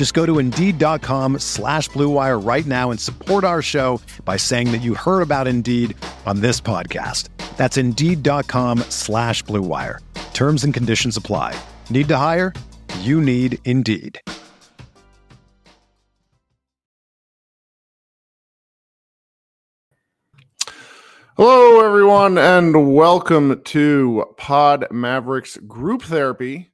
Just go to Indeed.com slash BlueWire right now and support our show by saying that you heard about Indeed on this podcast. That's Indeed.com slash BlueWire. Terms and conditions apply. Need to hire? You need Indeed. Hello, everyone, and welcome to Pod Mavericks Group Therapy.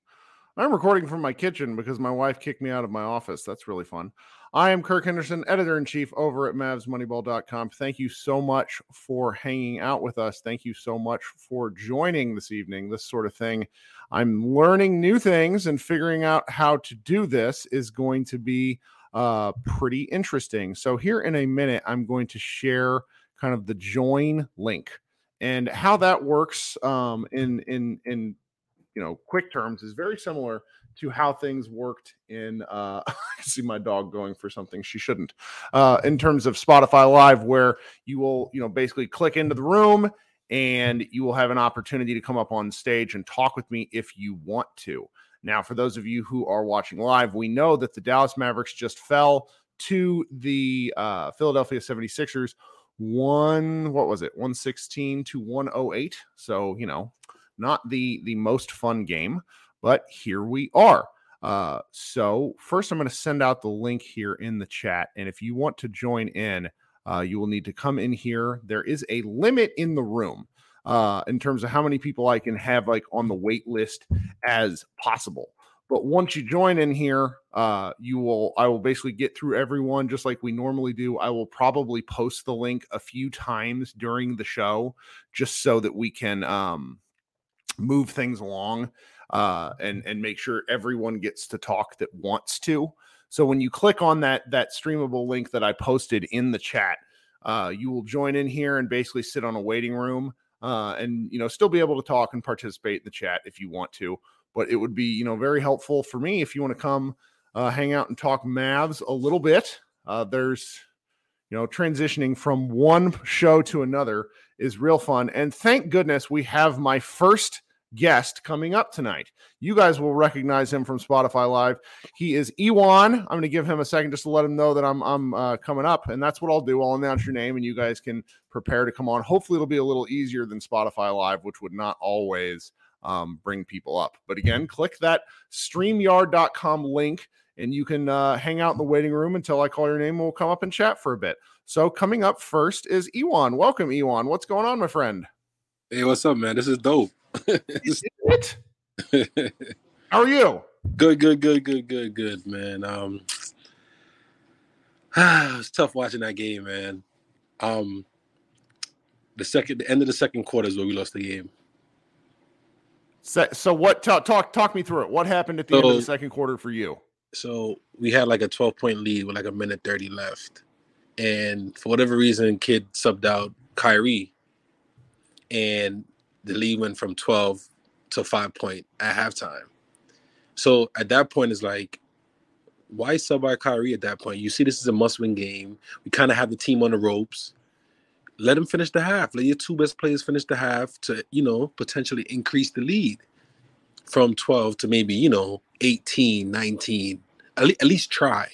I'm recording from my kitchen because my wife kicked me out of my office. That's really fun. I am Kirk Henderson, editor in chief over at MavsMoneyball.com. Thank you so much for hanging out with us. Thank you so much for joining this evening. This sort of thing. I'm learning new things and figuring out how to do this is going to be uh, pretty interesting. So, here in a minute, I'm going to share kind of the join link and how that works um, in in in you know quick terms is very similar to how things worked in uh I see my dog going for something she shouldn't uh in terms of Spotify live where you will you know basically click into the room and you will have an opportunity to come up on stage and talk with me if you want to. Now for those of you who are watching live we know that the Dallas Mavericks just fell to the uh Philadelphia 76ers one what was it? 116 to 108 so you know not the the most fun game but here we are. Uh so first i'm going to send out the link here in the chat and if you want to join in uh you will need to come in here. There is a limit in the room uh in terms of how many people i can have like on the wait list as possible. But once you join in here, uh, you will I will basically get through everyone just like we normally do. I will probably post the link a few times during the show just so that we can um, move things along uh, and and make sure everyone gets to talk that wants to. So when you click on that that streamable link that I posted in the chat, uh, you will join in here and basically sit on a waiting room uh, and you know still be able to talk and participate in the chat if you want to but it would be you know very helpful for me if you want to come uh, hang out and talk Mavs a little bit. Uh, there's you know transitioning from one show to another is real fun, and thank goodness we have my first guest coming up tonight. You guys will recognize him from Spotify Live. He is Ewan. I'm going to give him a second just to let him know that I'm I'm uh, coming up, and that's what I'll do. I'll announce your name, and you guys can prepare to come on. Hopefully, it'll be a little easier than Spotify Live, which would not always um, bring people up. But again, click that streamyard.com link and you can uh, hang out in the waiting room until I call your name and we'll come up and chat for a bit. So coming up first is Ewan. Welcome, Ewan. What's going on, my friend? Hey, what's up, man? This is dope. it? How are you? Good, good, good, good, good, good, man. Um, it's tough watching that game, man. Um, the second, the end of the second quarter is where we lost the game. So, so what? Talk, talk, talk me through it. What happened at the so, end of the second quarter for you? So we had like a 12 point lead with like a minute 30 left, and for whatever reason, Kidd subbed out Kyrie, and the lead went from 12 to five point at halftime. So at that point, it's like, why sub out Kyrie at that point? You see, this is a must-win game. We kind of have the team on the ropes let them finish the half. Let your two best players finish the half to, you know, potentially increase the lead from 12 to maybe, you know, 18, 19. At, le- at least try.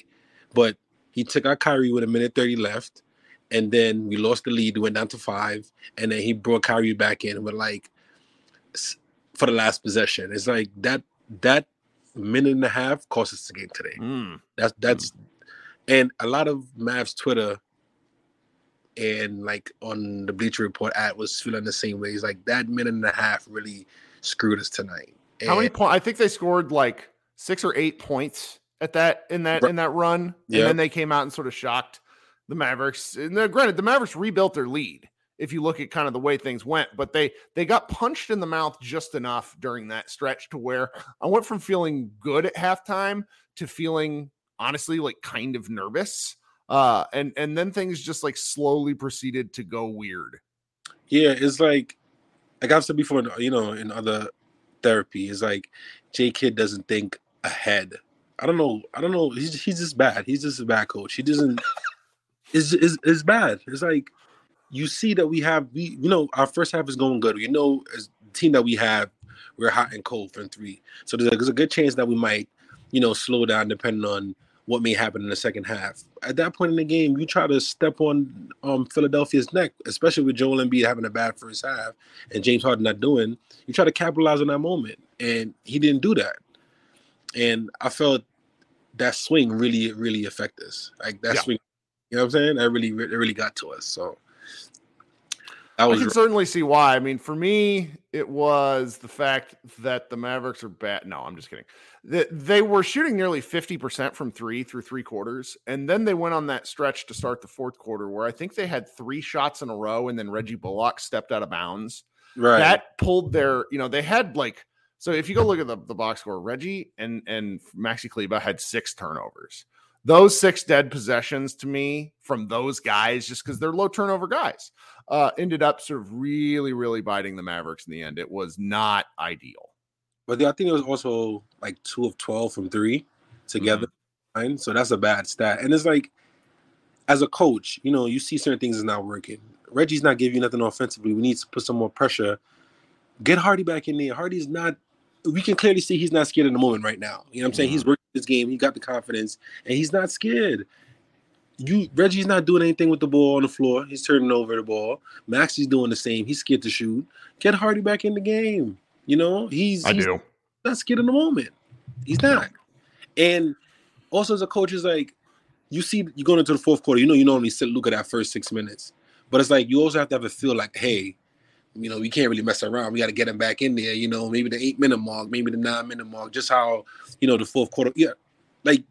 But he took out Kyrie with a minute 30 left. And then we lost the lead, went down to five. And then he brought Kyrie back in with like for the last possession. It's like that that minute and a half cost us the game today. Mm. That's that's mm. and a lot of Mavs Twitter and like on the Bleacher Report ad was feeling the same way. He's like that minute and a half really screwed us tonight. And How many points? I think they scored like six or eight points at that in that in that run, and Yep. then they came out and sort of shocked the Mavericks. And granted, the Mavericks rebuilt their lead if you look at kind of the way things went, but they they got punched in the mouth just enough during that stretch to where I went from feeling good at halftime to feeling honestly like kind of nervous. Uh, and and then things just like slowly proceeded to go weird. Yeah, it's like like I've said before, you know, in other therapy, it's like J Kidd doesn't think ahead. I don't know. I don't know. He's he's just bad. He's just a bad coach. He doesn't. Is is is bad. It's like you see that we have we you know our first half is going good. You know, as the team that we have, we're hot and cold from three. So there's a, there's a good chance that we might, you know, slow down depending on what may happen in the second half. At that point in the game, you try to step on um Philadelphia's neck, especially with Joel Embiid having a bad first half and James Harden not doing. You try to capitalize on that moment, and he didn't do that. And I felt that swing really, really affect us. Like that Yeah. swing, you know what I'm saying? That really, it really got to us. So that I can certainly see why. I mean, for me, it was the fact that the Mavericks are bad. No, I'm just kidding. That they were shooting nearly 50% from three through three quarters. And then they went on that stretch to start the fourth quarter where I think they had three shots in a row and then Reggie Bullock stepped out of bounds. right. That pulled their, you know, they had like so if you go look at the, the box score, Reggie and and Maxi Kleber had six turnovers. Those six dead possessions to me from those guys, just because they're low turnover guys, uh, ended up sort of really, really biting the Mavericks in the end. It was not ideal. But the, I think it was also like two of twelve from three together. Fine. So that's a bad stat. And it's like, as a coach, you know, you see certain things is not working. Reggie's not giving you nothing offensively. We need to put some more pressure. Get Hardy back in there. Hardy's not. We can clearly see he's not scared in the moment right now. You know what I'm saying? He's working this game. He got the confidence, and he's not scared. You Reggie's not doing anything with the ball on the floor. He's turning over the ball. Maxi's doing the same. He's scared to shoot. Get Hardy back in the game. You know, he's I he's do not scared in the moment. He's not. And also as a coach, is like you see you're going into the fourth quarter, you know you normally sit Luka that first six minutes. But it's like you also have to have a feel like, hey, you know, we can't really mess around. We got to get him back in there, you know, maybe the eight minute mark, maybe the nine minute mark, just how, you know, the fourth quarter. Yeah. Like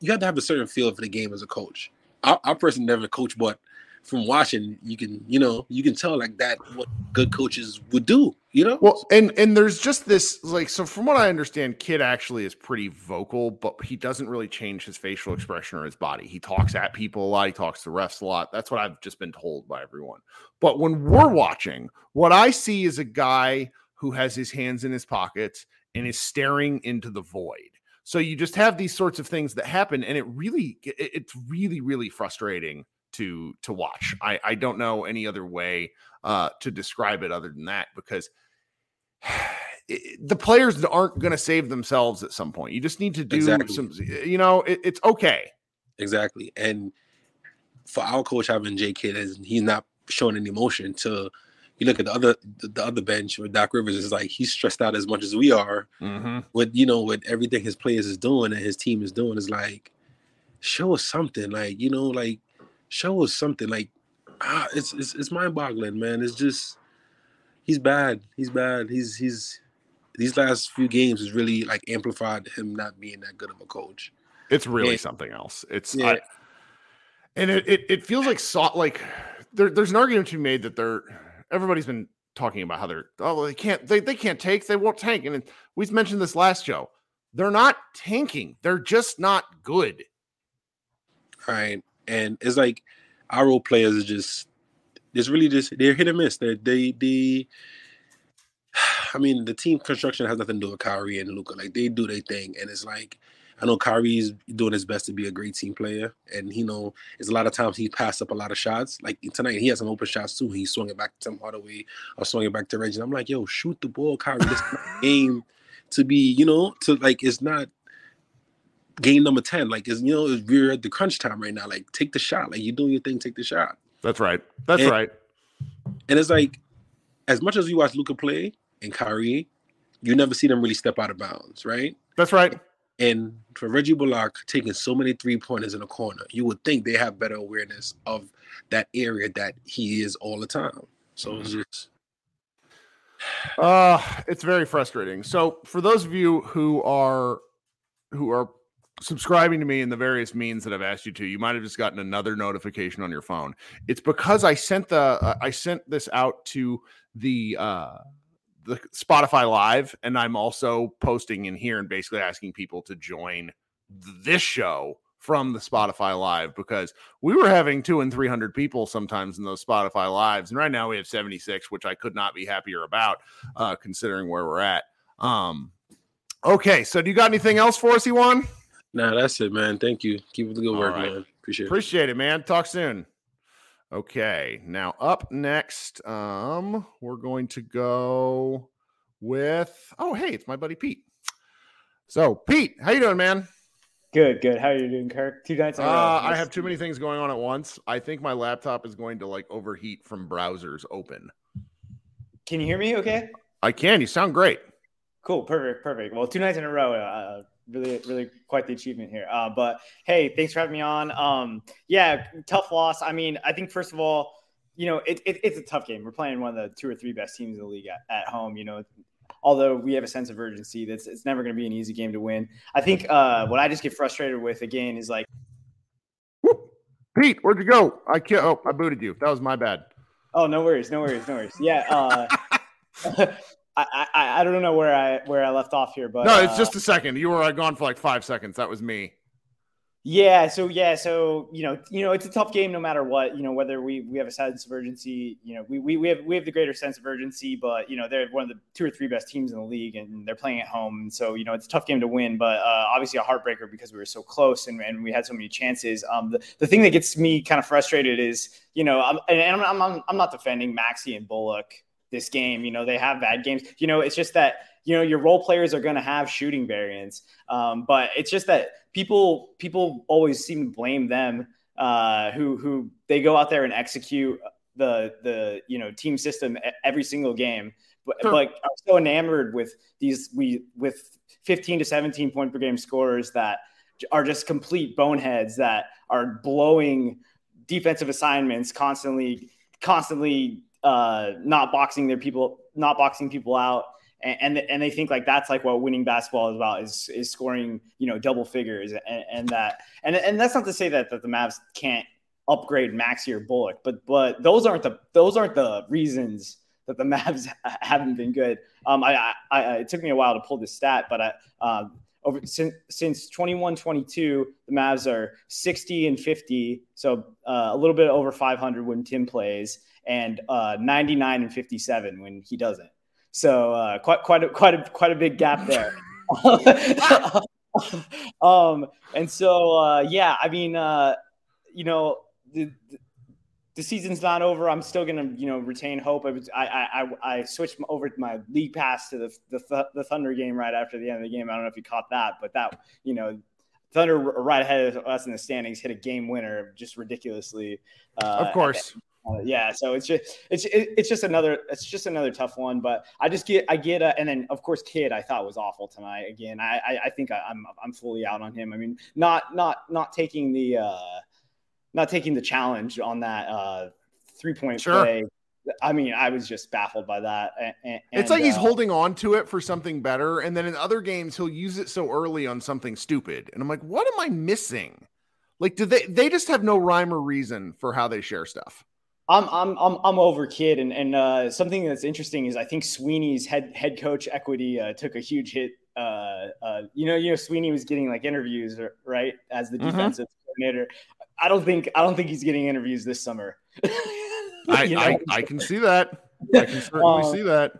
you have to have a certain feel for the game as a coach. I, I personally never coach, but from watching, you can, you know, you can tell like that what good coaches would do, you know? Well, and and there's just this like so from what I understand, Kidd actually is pretty vocal, but he doesn't really change his facial expression or his body. He talks at people a lot, he talks to refs a lot. That's what I've just been told by everyone. But when we're watching, what I see is a guy who has his hands in his pockets and is staring into the void. So you just have these sorts of things that happen, and it really, it's really, really frustrating to to watch. I I don't know any other way uh, to describe it other than that because the players aren't going to save themselves at some point. You just need to do Exactly. some, you know, it, it's okay. Exactly. And for our coach having J Kidd as he's not showing any emotion to you look at the other the, the other bench with Doc Rivers is like he's stressed out as much as we are with you know with everything his players is doing and his team is doing is like show us something like you know like show us something like ah it's it's, it's mind boggling man it's just he's bad he's bad he's he's these last few games has really like amplified him not being that good of a coach It's really Yeah. something else. It's Yeah. I- and it, it it feels like so, like there, there's an argument to be made that they're everybody's been talking about how they're oh they can't they, they can't take they won't tank and we've mentioned this last show they're not tanking they're just not good right? And it's like our role players are just it's really just they're hit and miss. They they they I mean the team construction has nothing to do with Kyrie and Luka. Like they do their thing, and it's like I know Kyrie's doing his best to be a great team player, and he know it's a lot of times he passed up a lot of shots. Like tonight, he had some open shots too. He swung it back to Tim Hardaway or swung it back to Reggie. I'm like, yo, shoot the ball, Kyrie. This game to be, you know, to like it's not game number 10. Like it's you know, we're at the crunch time right now. Like take the shot. Like you're doing your thing, take the shot. That's right that's And- right And it's like as much as you watch Luka play and Kyrie, you never see them really step out of bounds, right? that's right And for Reggie Bullock taking so many three pointers in the corner, you would think they have better awareness of that area that he is all the time. So it's just uh it's very frustrating. So for those of you who are who are subscribing to me in the various means that I've asked you to, you might have just gotten another notification on your phone. It's because I sent the uh, I sent this out to the uh the Spotify live and I'm also posting in here and basically asking people to join this show from the Spotify Live because we were having two and 300 people sometimes in those Spotify Lives. And right now we have 76, which I could not be happier about uh, considering where we're at. Um, okay. So do you got anything else for us, Ewan? Nah, that's it, man. Thank you. Keep up the good work, right. man. Appreciate it. Appreciate it, man. Talk soon. Okay. Now up next, um, we're going to go with oh hey, it's my buddy Pete. So Pete, how you doing, man? Good, good. How are you doing, Kirk? Two nights. In a row. Uh, I have too many things going on at once. I think my laptop is going to like overheat from browsers open. Can you hear me? Okay. I can. You sound great. Cool. Perfect. Perfect. Well, two nights in a row. Uh, really, really quite the achievement here. Uh, but hey, thanks for having me on. Um, yeah, tough loss. I mean, I think first of all, you know, it, it, it's a tough game. We're playing one of the two or three best teams in the league at, at home. You know, although we have a sense of urgency, that's it's never going to be an easy game to win. I think uh, what I just get frustrated with again is like, Pete, where'd you go? I can't. Oh, I booted you. That was my bad. Oh, no worries, no worries, no worries. Yeah, uh, I, I I don't know where I where I left off here, but no, it's uh, just a second. You were gone for like five seconds. That was me. Yeah, so yeah, so you know, you know, it's a tough game no matter what. You know, whether we we have a sense of urgency, you know, we we, we have we have the greater sense of urgency, but you know, they're one of the two or three best teams in the league, and they're playing at home, and so you know, it's a tough game to win, but uh, obviously a heartbreaker because we were so close and, and we had so many chances. Um, the, the thing that gets me kind of frustrated is, you know, I'm, and I'm, I'm I'm not defending Maxi and Bullock this game. You know, they have bad games. You know, it's just that you know your role players are going to have shooting variance, um, but it's just that people people always seem to blame them uh, who who they go out there and execute the the you know team system every single game but sure. like i'm so enamored with these we with 15 to 17 point per game scorers that are just complete boneheads that are blowing defensive assignments constantly constantly uh not boxing their people not boxing people out. And, and they think like that's like what winning basketball is about is is scoring you know double figures and, and that. And and that's not to say that that the Mavs can't upgrade Maxi or Bullock, but but those aren't the those aren't the reasons that the Mavs haven't been good. Um, I, I, I it took me a while to pull this stat, but I uh, over since since 21 22 the Mavs are 60 and 50, so uh, a little bit over 500 when Tim plays, and uh, 99 and 57 when he doesn't. So uh, quite quite a, quite a quite a big gap there. um, and so uh, yeah, I mean, uh, you know, the, the season's not over. I'm still gonna, you know, retain hope. I I, I, I switched over to my league pass to the, the the Thunder game right after the end of the game. I don't know if you caught that, but that, you know, Thunder right ahead of us in the standings hit a game winner just ridiculously. Uh, of course. Uh, yeah, so it's just it's it's just another it's just another tough one. But I just get I get a, and then of course Kidd I thought was awful tonight. Again, I I, I think I, am I'm, I'm fully out on him. I mean, not not not taking the uh, not taking the challenge on that uh, three point sure. play. I mean, I was just baffled by that. And, and, it's like he's uh, holding on to it for something better, and then in other games he'll use it so early on something stupid, and I'm like, what am I missing? Like, do they they just have no rhyme or reason for how they share stuff? I'm I'm I'm I'm over Kidd, and and uh, something that's interesting is I think Sweeney's head head coach equity uh, took a huge hit. Uh, uh you know, you know, Sweeney was getting like interviews, right, as the mm-hmm. defensive mm-hmm. coordinator. I don't think I don't think he's getting interviews this summer. I, know? I, I can see that. I can certainly um, see that.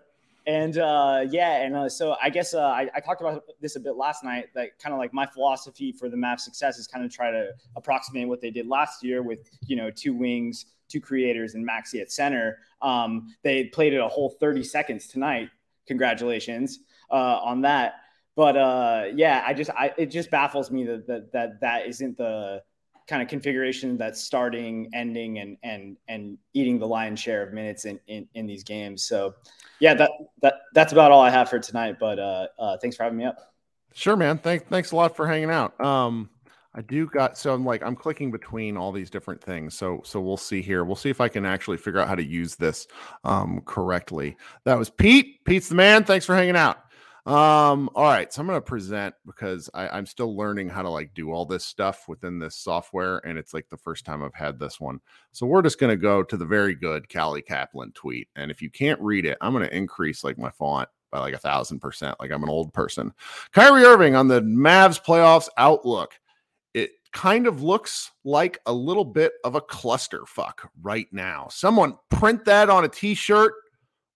And uh, yeah, and uh, so I guess uh, I, I, talked about this a bit last night. That kind of like my philosophy for the map success is kind of try to approximate what they did last year with you know two wings, two creators, and Maxi at center. Um, they played it a whole 30 seconds tonight. Congratulations uh, on that. But uh, yeah, I just I, it just baffles me that that that, that isn't the kind of configuration that's starting, ending, and and and eating the lion's share of minutes in in, in these games. So, yeah, that that that's about all I have for tonight. But uh, uh, thanks for having me up. Sure, man. Thanks, thanks a lot for hanging out. Um, I do got so I'm like I'm clicking between all these different things. So so we'll see here. We'll see if I can actually figure out how to use this um correctly. That was Pete. Pete's the man. Thanks for hanging out. Um, all right, so I'm gonna present because I, I'm still learning how to like do all this stuff within this software, and it's like the first time I've had this one. So we're just gonna go to the very good Callie Caplan tweet. And if you can't read it, I'm gonna increase like my font by like a thousand percent, like I'm an old person. Kyrie Irving on the Mavs playoffs outlook kind of looks like a little bit of a clusterfuck right now. Someone print that on a t-shirt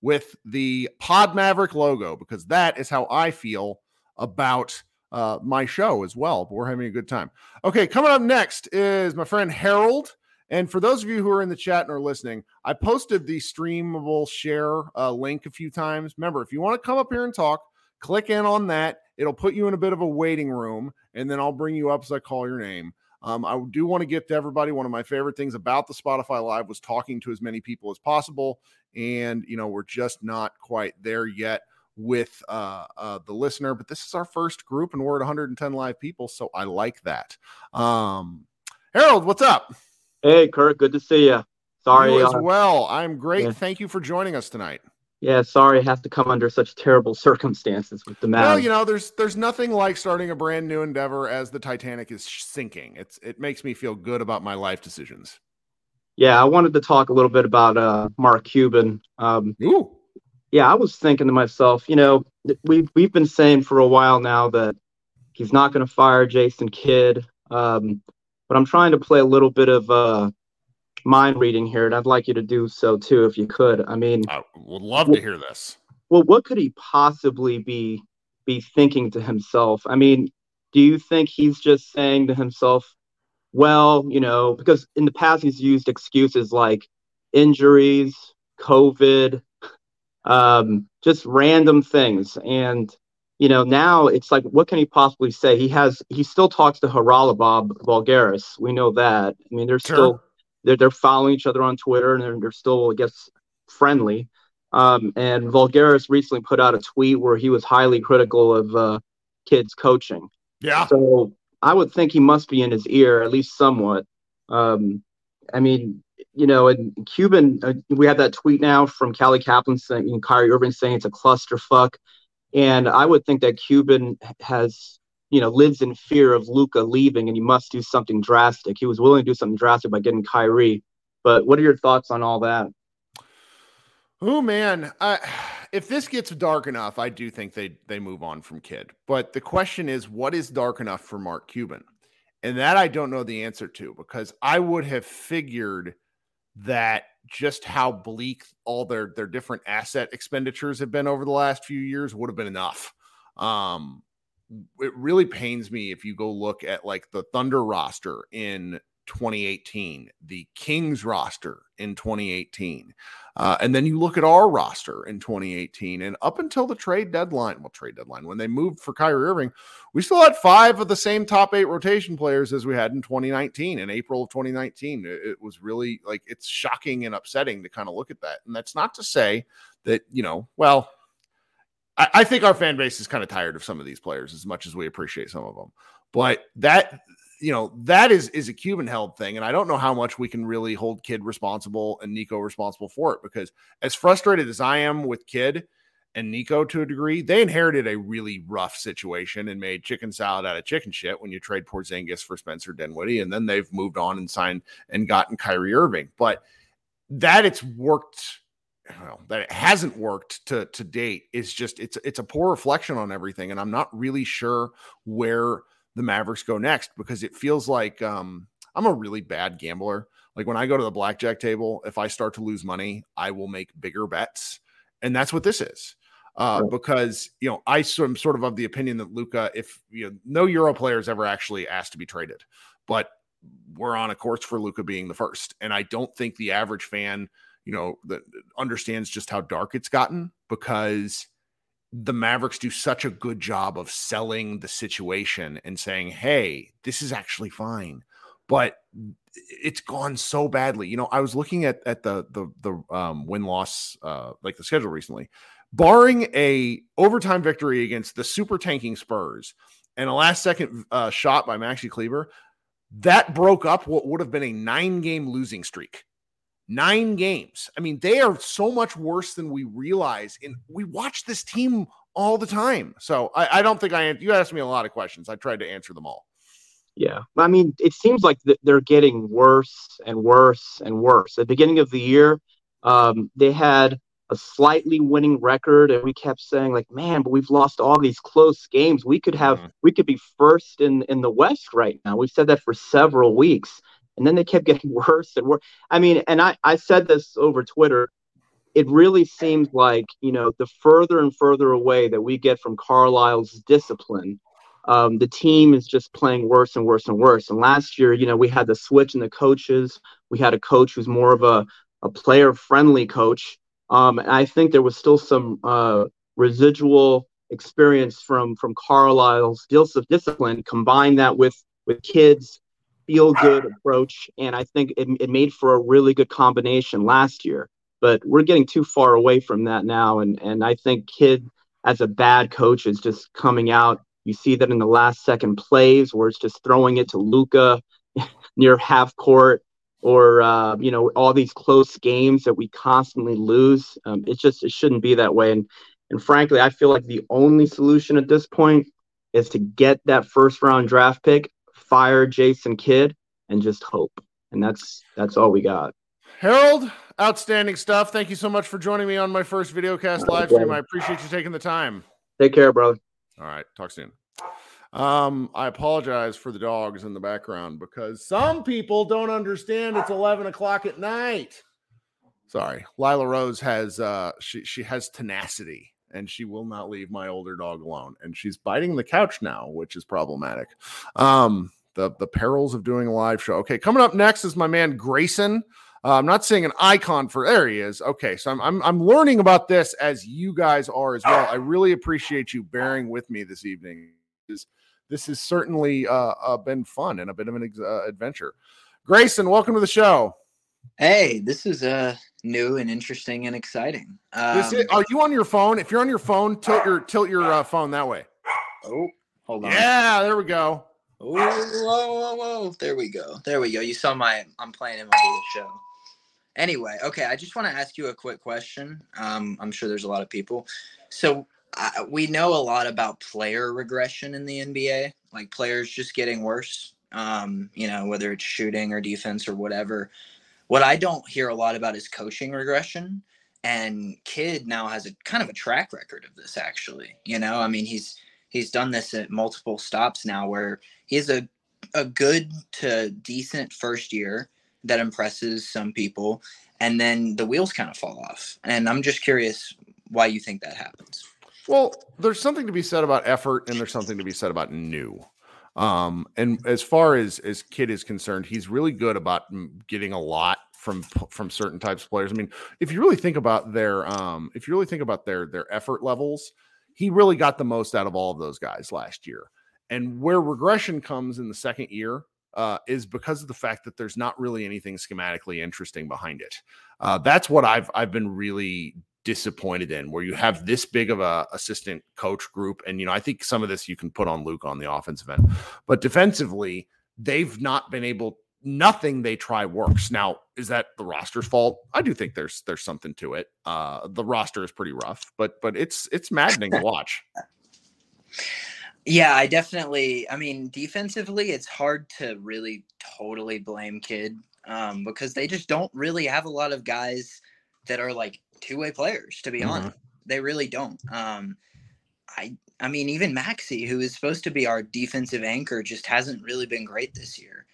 with the Pod Maverick logo because that is how I feel about uh, my show as well. But we're having a good time. Okay, coming up next is my friend Harold. And for those of you who are in the chat and are listening, I posted the streamable share uh, link a few times. Remember, if you want to come up here and talk, click in on that. It'll put you in a bit of a waiting room, and then I'll bring you up as I call your name. Um, I do want to get to everybody. One of my favorite things about the Spotify Live was talking to as many people as possible. And, you know, we're just not quite there yet with uh, uh, the listener, but this is our first group and we're at 110 live people. So I like that. Um, Harold, what's up? Hey, Kurt, good to see you. Sorry. You as uh, well. I'm great. Yeah. Thank you for joining us tonight. Yeah, sorry, it has to come under such terrible circumstances with the Mavs. Well, you know, there's there's nothing like starting a brand new endeavor as the Titanic is sinking. It's it makes me feel good about my life decisions. Yeah, I wanted to talk a little bit about uh, Mark Cuban. Um, Ooh. Yeah, I was thinking to myself, you know, we've we've been saying for a while now that he's not going to fire Jason Kidd, um, but I'm trying to play a little bit of uh, mind reading here, and I'd like you to do so too, if you could. I mean, I would love to hear this. Well, what could he possibly be be thinking to himself? I mean, do you think he's just saying to himself, well, you know, because in the past he's used excuses like injuries, COVID, um, just random things, and you know, now it's like, what can he possibly say? He has, he still talks to Haralabob Voulgaris. We know that. I mean, there's sure. still they're, they're following each other on Twitter and they're, they're still, I guess, friendly. Um, and Voulgaris recently put out a tweet where he was highly critical of uh, Kidd's coaching. Yeah. So I would think he must be in his ear, at least somewhat. Um, I mean, you know, and Cuban, uh, we have that tweet now from Callie Caplan saying, know, Kyrie Irving saying it's a clusterfuck. And I would think that Cuban has you know, lives in fear of Luka leaving and he must do something drastic. He was willing to do something drastic by getting Kyrie. But what are your thoughts on all that? Oh man, if this gets dark enough, I do think they they move on from Kidd. But the question is, what is dark enough for Mark Cuban? And that I don't know the answer to because I would have figured that just how bleak all their their different asset expenditures have been over the last few years would have been enough. Um, it really pains me if you go look at like the Thunder roster in 2018, the Kings roster in 2018, uh, and then you look at our roster in 2018, and up until the trade deadline, well, trade deadline when they moved for Kyrie Irving, we still had five of the same top eight rotation players as we had in 2019. In April of 2019, it, it was really like it's shocking and upsetting to kind of look at that, and that's not to say that you know, well I, I think our fan base is kind of tired of some of these players as much as we appreciate some of them. But that you know that is is a Cuban held thing, and I don't know how much we can really hold Kidd responsible and Nico responsible for it because as frustrated as I am with Kidd and Nico to a degree, they inherited a really rough situation and made chicken salad out of chicken shit when you trade Porzingis for Spencer Dinwiddie, and then they've moved on and signed and gotten Kyrie Irving. But that it's worked well, that it hasn't worked to to date is just it's it's a poor reflection on everything, and I'm not really sure where the Mavericks go next because it feels like um, I'm a really bad gambler. Like when I go to the blackjack table, if I start to lose money, I will make bigger bets, and that's what this is. Uh, because you know I am sort of of the opinion that Luka, if you know, no Euro players ever actually asked to be traded, but we're on a course for Luka being the first, and I don't think the average fan you know, that understands just how dark it's gotten because the Mavericks do such a good job of selling the situation and saying, hey, this is actually fine. but it's gone so badly. You know, I was looking at at the the the um, win loss uh, like the schedule recently. Barring a overtime victory against the super tanking Spurs and a last second uh, shot by Maxi Kleber, that broke up what would have been a nine game losing streak. Nine games. I mean, they are so much worse than we realize. And we watch this team all the time. So I, I don't think I, you asked me a lot of questions. I tried to answer them all. Yeah. I mean, it seems like they're getting worse and worse and worse. At the beginning of the year, um, they had a slightly winning record, and we kept saying, like, man, but we've lost all these close games. We could have, mm-hmm. we could be first in in the West right now. We've said that for several weeks, and then they kept getting worse and worse. I mean, and I I said this over Twitter. It really seems like you know the further and further away that we get from Carlisle's discipline, um, the team is just playing worse and worse and worse. And last year, you know, we had the switch in the coaches. We had a coach who's more of a, a player friendly coach. Um, and I think there was still some uh, residual experience from from Carlisle's discipline. Combine that with with Kidd's feel good approach, and I think it, it made for a really good combination last year. But we're getting too far away from that now, and and I think Kidd, as a bad coach is just coming out you see that in the last second plays where it's just throwing it to Luka near half court or uh, you know all these close games that we constantly lose. Um, it just it shouldn't be that way. And and frankly, I feel like the only solution at this point is to get that first round draft pick, fire Jason Kidd, and just hope. And that's that's all we got. Harold, outstanding stuff. Thank you so much for joining me on my first video videocast live stream. I appreciate you taking the time. Take care, brother. All right. Talk soon. Um, I apologize for the dogs in the background because some people don't understand it's 11 o'clock at night. Sorry. Lila Rose has uh she she has tenacity and she will not leave my older dog alone. And she's biting the couch now, which is problematic. Um, the the perils of doing a live show. Okay, coming up next is my man Grayson. Uh, I'm not seeing an icon for there he is. Okay, so I'm, I'm I'm learning about this as you guys are as well. I really appreciate you bearing with me this evening. This this has certainly uh, uh, been fun and a bit of an uh, adventure. Grayson, welcome to the show. Hey, this is uh new and interesting and exciting. Um, is, are you on your phone? If you're on your phone, tilt your tilt your uh, phone that way. Oh, hold on. Yeah, there we go. Oh, whoa, whoa, whoa! There we go. There we go. You saw my. I'm playing in my little show. Anyway, okay, I just want to ask you a quick question. Um, I'm sure there's a lot of people. So uh, we know a lot about player regression in the NBA, like players just getting worse. Um, you know, whether it's shooting or defense or whatever. What I don't hear a lot about is coaching regression. And Kidd now has a kind of a track record of this. Actually, you know, I mean, he's he's done this at multiple stops now, where he's a a good to decent first year that impresses some people and then the wheels kind of fall off. And i'm just curious why you think that happens. Well there's something to be said about effort and there's something to be said about new. Um, and as far as as Kidd is concerned he's really good about getting a lot from from certain types of players. I mean if you really think about their um if you really think about their their effort levels he really got the most out of all of those guys last year and where regression comes in the second year uh, is because of the fact that there's not really anything schematically interesting behind it. Uh, that's what I've I've been really disappointed in, where you have this big of a assistant coach group, and you know I think some of this you can put on Luke on the offensive end, but defensively they've not been able. Nothing they try works. Now, is that the roster's fault? I do think there's there's something to it. Uh, the roster is pretty rough, but but it's it's maddening to watch. Yeah, I definitely. I mean, defensively, it's hard to really totally blame Kidd um, because they just don't really have a lot of guys that are like two way players. To be mm-hmm. honest, they really don't. Um, I, I mean, even Maxi, who is supposed to be our defensive anchor, just hasn't really been great this year.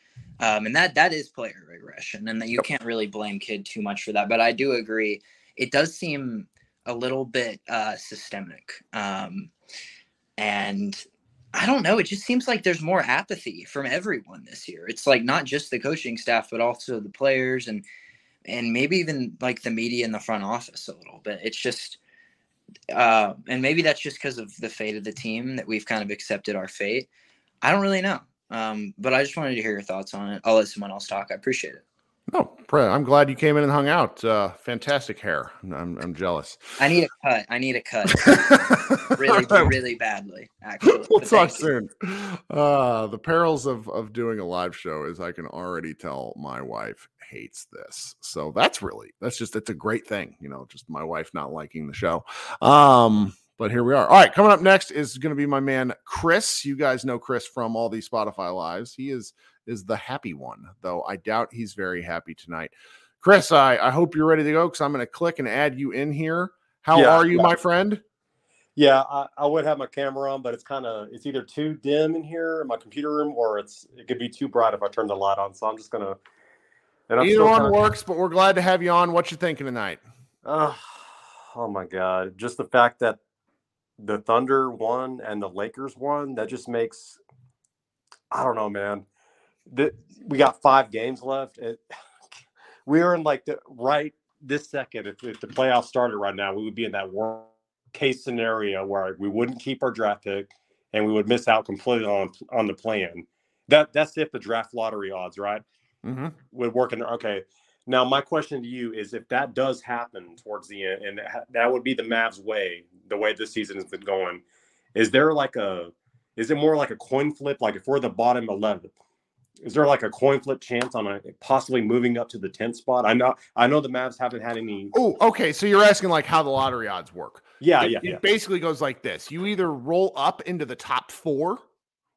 Um, and that that is player regression, and that you can't really blame Kidd too much for that. But I do agree, it does seem a little bit uh, systemic. Um, and I don't know. It just seems like there's more apathy from everyone this year. It's like not just the coaching staff, but also the players and and maybe even like the media in the front office a little bit. It's just uh, and maybe that's just because of the fate of the team that we've kind of accepted our fate. I don't really know. Um, but I just wanted to hear your thoughts on it. I'll let someone else talk. I appreciate it. No, I'm glad you came in and hung out. Uh, fantastic hair. I'm, I'm jealous. I need a cut. I need a cut. really, really badly. Actually, we'll talk soon. Uh, the perils of of doing a live show is I can already tell my wife hates this. So that's really that's just it's a great thing. You know, just my wife not liking the show. Um, but here we are. All right, coming up next is going to be my man Chris. You guys know Chris from all these Spotify lives. He is is the happy one, though I doubt he's very happy tonight. Chris, I, I hope you're ready to go because I'm going to click and add you in here. How yeah, are you, yeah. my friend? Yeah, I, I, would have my camera on, but it's kind of it's either too dim in here in my computer room, or it's it could be too bright if I turn the light on. So I'm just gonna. And Either one kinda, works, but we're glad to have you on. What you thinking tonight? Uh, oh my god, just the fact that the Thunder won and the Lakers won, that just makes I don't know, man the, we got five games left. It, we are in like the right this second. If, if the playoffs started right now, we would be in that worst case scenario where we wouldn't keep our draft pick and we would miss out completely on on the plan. That that's if the draft lottery odds, right? Mm-hmm. Would work in okay. Now my question to you is if that does happen towards the end, and that would be the Mavs way, the way this season has been going. Is there like a is it more like a coin flip? Like if we're the bottom eleven, is there like a coin flip chance on a possibly moving up to the 10th spot? I know I know the Mavs haven't had any Oh, okay. So you're asking like how the lottery odds work. Yeah, it, yeah. It yeah. basically goes like this. You either roll up into the top 4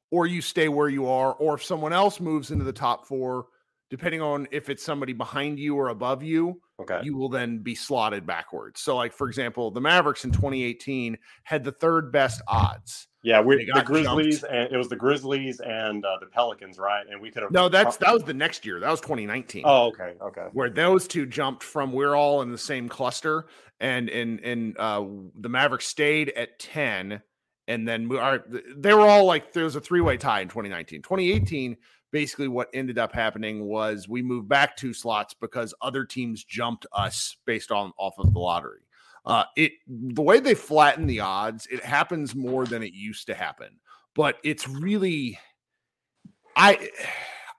or you stay where you are or if someone else moves into the top 4 depending on if it's somebody behind you or above you, okay. you will then be slotted backwards. So like for example, the Mavericks in 2018 had the third best odds yeah, we the Grizzlies jumped. and it was the Grizzlies and uh, the Pelicans, right? And we could have no. That's that was the next year. That was 2019. Oh, okay, okay. Where those two jumped from, we're all in the same cluster, and and and uh, the Mavericks stayed at 10, and then we are they were all like there was a three way tie in 2019. 2018, basically what ended up happening was we moved back two slots because other teams jumped us based on off of the lottery. Uh, it the way they flatten the odds, it happens more than it used to happen. But it's really, I,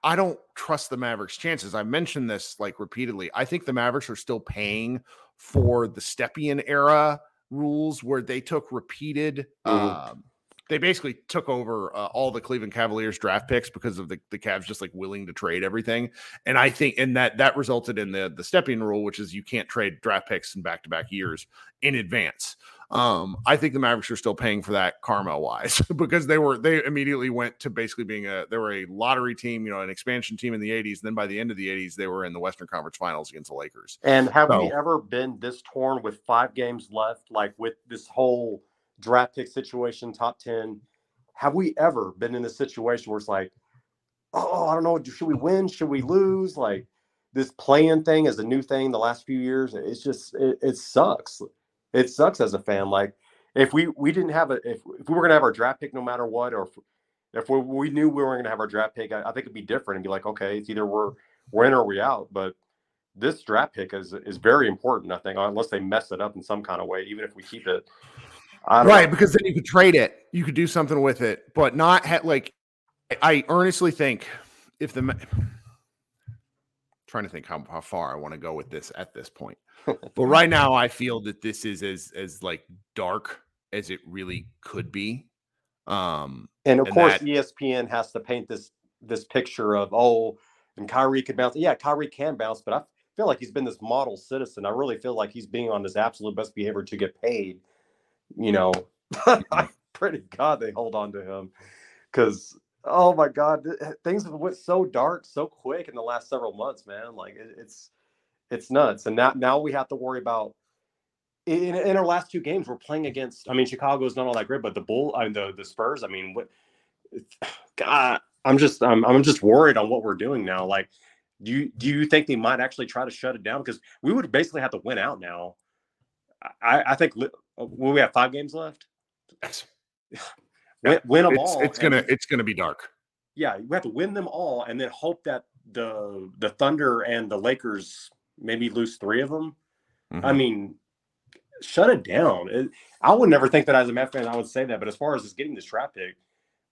I don't trust the Mavericks' chances. I mentioned this like repeatedly. I think the Mavericks are still paying for the Stepien era rules where they took repeated. Mm-hmm. Um, they basically took over uh, all the Cleveland Cavaliers draft picks because of the, the Cavs just like willing to trade everything. And I think and that that resulted in the the Stepien rule, which is you can't trade draft picks in back to back years in advance. Um, I think the Mavericks are still paying for that karma wise because they were they immediately went to basically being a they were a lottery team, you know, an expansion team in the 80s. And then by the end of the 80s, they were in the Western Conference Finals against the Lakers. And have so, we ever been this torn with five games left, like with this whole draft pick situation, top 10. Have we ever been in a situation where it's like, oh, I don't know, should we win? Should we lose? Like this playing thing is a new thing the last few years. It's just, it, it sucks. It sucks as a fan. Like if we, we didn't have a, if, if we were going to have our draft pick no matter what, or if, if we, we knew we weren't going to have our draft pick, I, I think it'd be different and be like, okay, it's either we're, we're in or we out. But this draft pick is is very important. I think, unless they mess it up in some kind of way, even if we keep it, right, know. because then you could trade it, you could do something with it, but not ha- like. I earnestly think if the trying to think how, how far I want to go with this at this point, but right now I feel that this is as as like dark as it really could be. Um, and of and course, that, ESPN has to paint this this picture of oh, and Kyrie could bounce. Yeah, Kyrie can bounce, but I feel like he's been this model citizen. I really feel like he's being on his absolute best behavior to get paid you know, I God they hold on to him because oh my God, eh, things have went so dark so quick in the last several months, man. Like it, it's it's nuts, and now now we have to worry about. In, in our last two games, we're playing against. I mean, Chicago's not all that great, but the Bull, I mean, the the Spurs. I mean, what? God, I'm just I'm I'm just worried on what we're doing now. Like, do you do you think they might actually try to shut it down? Because we would basically have to win out now. I, I think uh, will we have five games left? Yes. win, win them it's, all. It's gonna it's gonna be dark. Yeah, we have to win them all, and then hope that the the Thunder and the Lakers maybe lose three of them. Mm-hmm. I mean, shut it down. It, I would never think that as a Met fan I would say that, but as far as just getting this draft pick,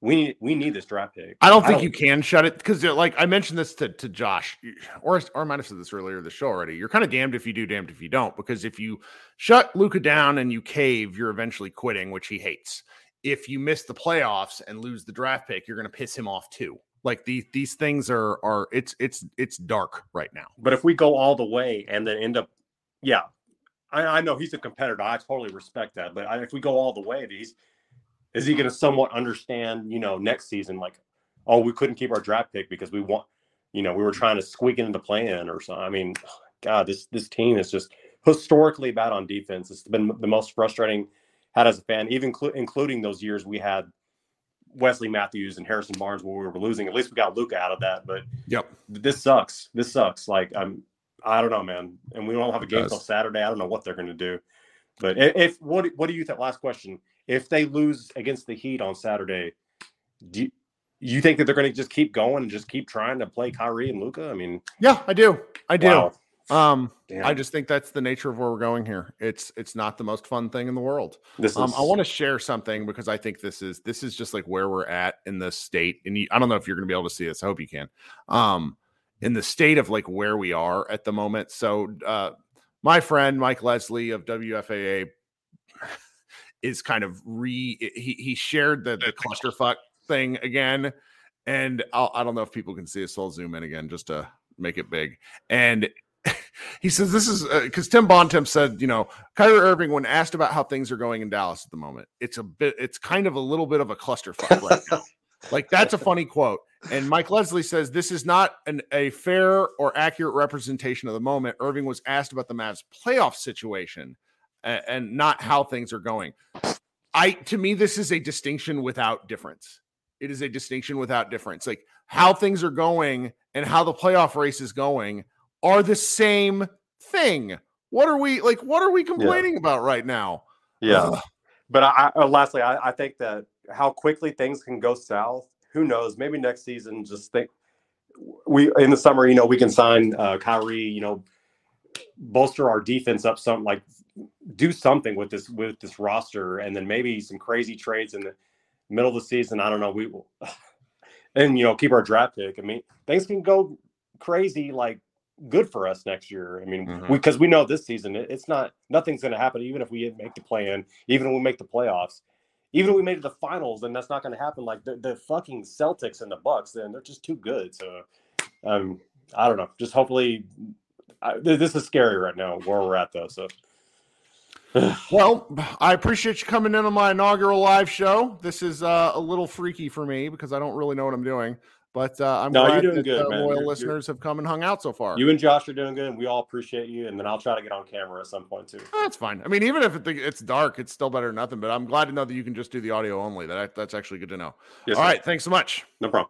we need we need this draft pick. I don't think you can shut it because, uh, like I mentioned this to, to Josh, or or I might have said this earlier in the show already. You're kind of damned if you do, damned if you don't. Because if you shut Luka down and you cave, you're eventually quitting, which he hates. If you miss the playoffs and lose the draft pick, you're going to piss him off too. Like these these things are are it's it's it's dark right now. But if we go all the way and then end up, yeah, I, I know he's a competitor. I totally respect that. But I, if we go all the way, he's is he going to somewhat understand, you know, next season, like, oh, we couldn't keep our draft pick because we want, you know, we were trying to squeak into the plan or something. I mean, God, this this team is just historically bad on defense. It's been the most frustrating had as a fan, even cl- including those years we had Wesley Matthews and Harrison Barnes where we were losing. At least we got Luka out of that. But yep, this sucks. This sucks. Like I'm, I don't know, man. And we don't have a game until Saturday. I don't know what they're going to do. But if what what do you think? Last question: If they lose against the Heat on Saturday, do you, you think that they're going to just keep going and just keep trying to play Kyrie and Luka? I mean, yeah, I do. I do. Wow. Um, Damn. I just think that's the nature of where we're going here. It's it's not the most fun thing in the world. This is... um, I want to share something because I think this is this is just like where we're at in the state. And you, I don't know if you're going to be able to see this. I hope you can. Um, in the state of like where we are at the moment. So, uh, my friend Mike Leslie of WFAA is kind of re he he shared the the clusterfuck thing again, and I'll, I do not know if people can see it, so I'll zoom in again just to make it big. And he says this is because uh, Tim Bontemps said, you know, Kyrie Irving, when asked about how things are going in Dallas at the moment, it's a bit, it's kind of a little bit of a clusterfuck right now. Like that's a funny quote. And Mike Leslie says this is not an, a fair or accurate representation of the moment. Irving was asked about the Mavs playoff situation and, and not how things are going. I to me, this is a distinction without difference. It is a distinction without difference. Like how things are going and how the playoff race is going are the same thing. What are we like? What are we complaining yeah. about right now? Yeah. Ugh. But I, I lastly, I, I think that how quickly things can go south. Who knows? Maybe next season, just think we in the summer, you know, we can sign uh, Kyrie, you know, bolster our defense up some like do something with this with this roster and then maybe some crazy trades in the middle of the season. I don't know. We will and you know, keep our draft pick. I mean, things can go crazy like good for us next year. I mean, mm-hmm. because we, we, know this season it, it's not nothing's going to happen. Even if we make the plan, even if we make the playoffs, even if we made it to the finals, then that's not going to happen. Like the, the fucking Celtics and the Bucks, then they're just too good. So, um, I don't know. Just hopefully, I, this is scary right now where we're at though. So. Well, I appreciate you coming in on my inaugural live show. This is uh, a little freaky for me because I don't really know what I'm doing. But uh, I'm no, glad that good, uh, loyal you're, listeners you're, have come and hung out so far. You and Josh are doing good, and we all appreciate you. And then I'll try to get on camera at some point too. That's fine. I mean, even if it's dark, it's still better than nothing. But I'm glad to know that you can just do the audio only. That that's actually good to know. Yes, all right, thanks so much. No problem.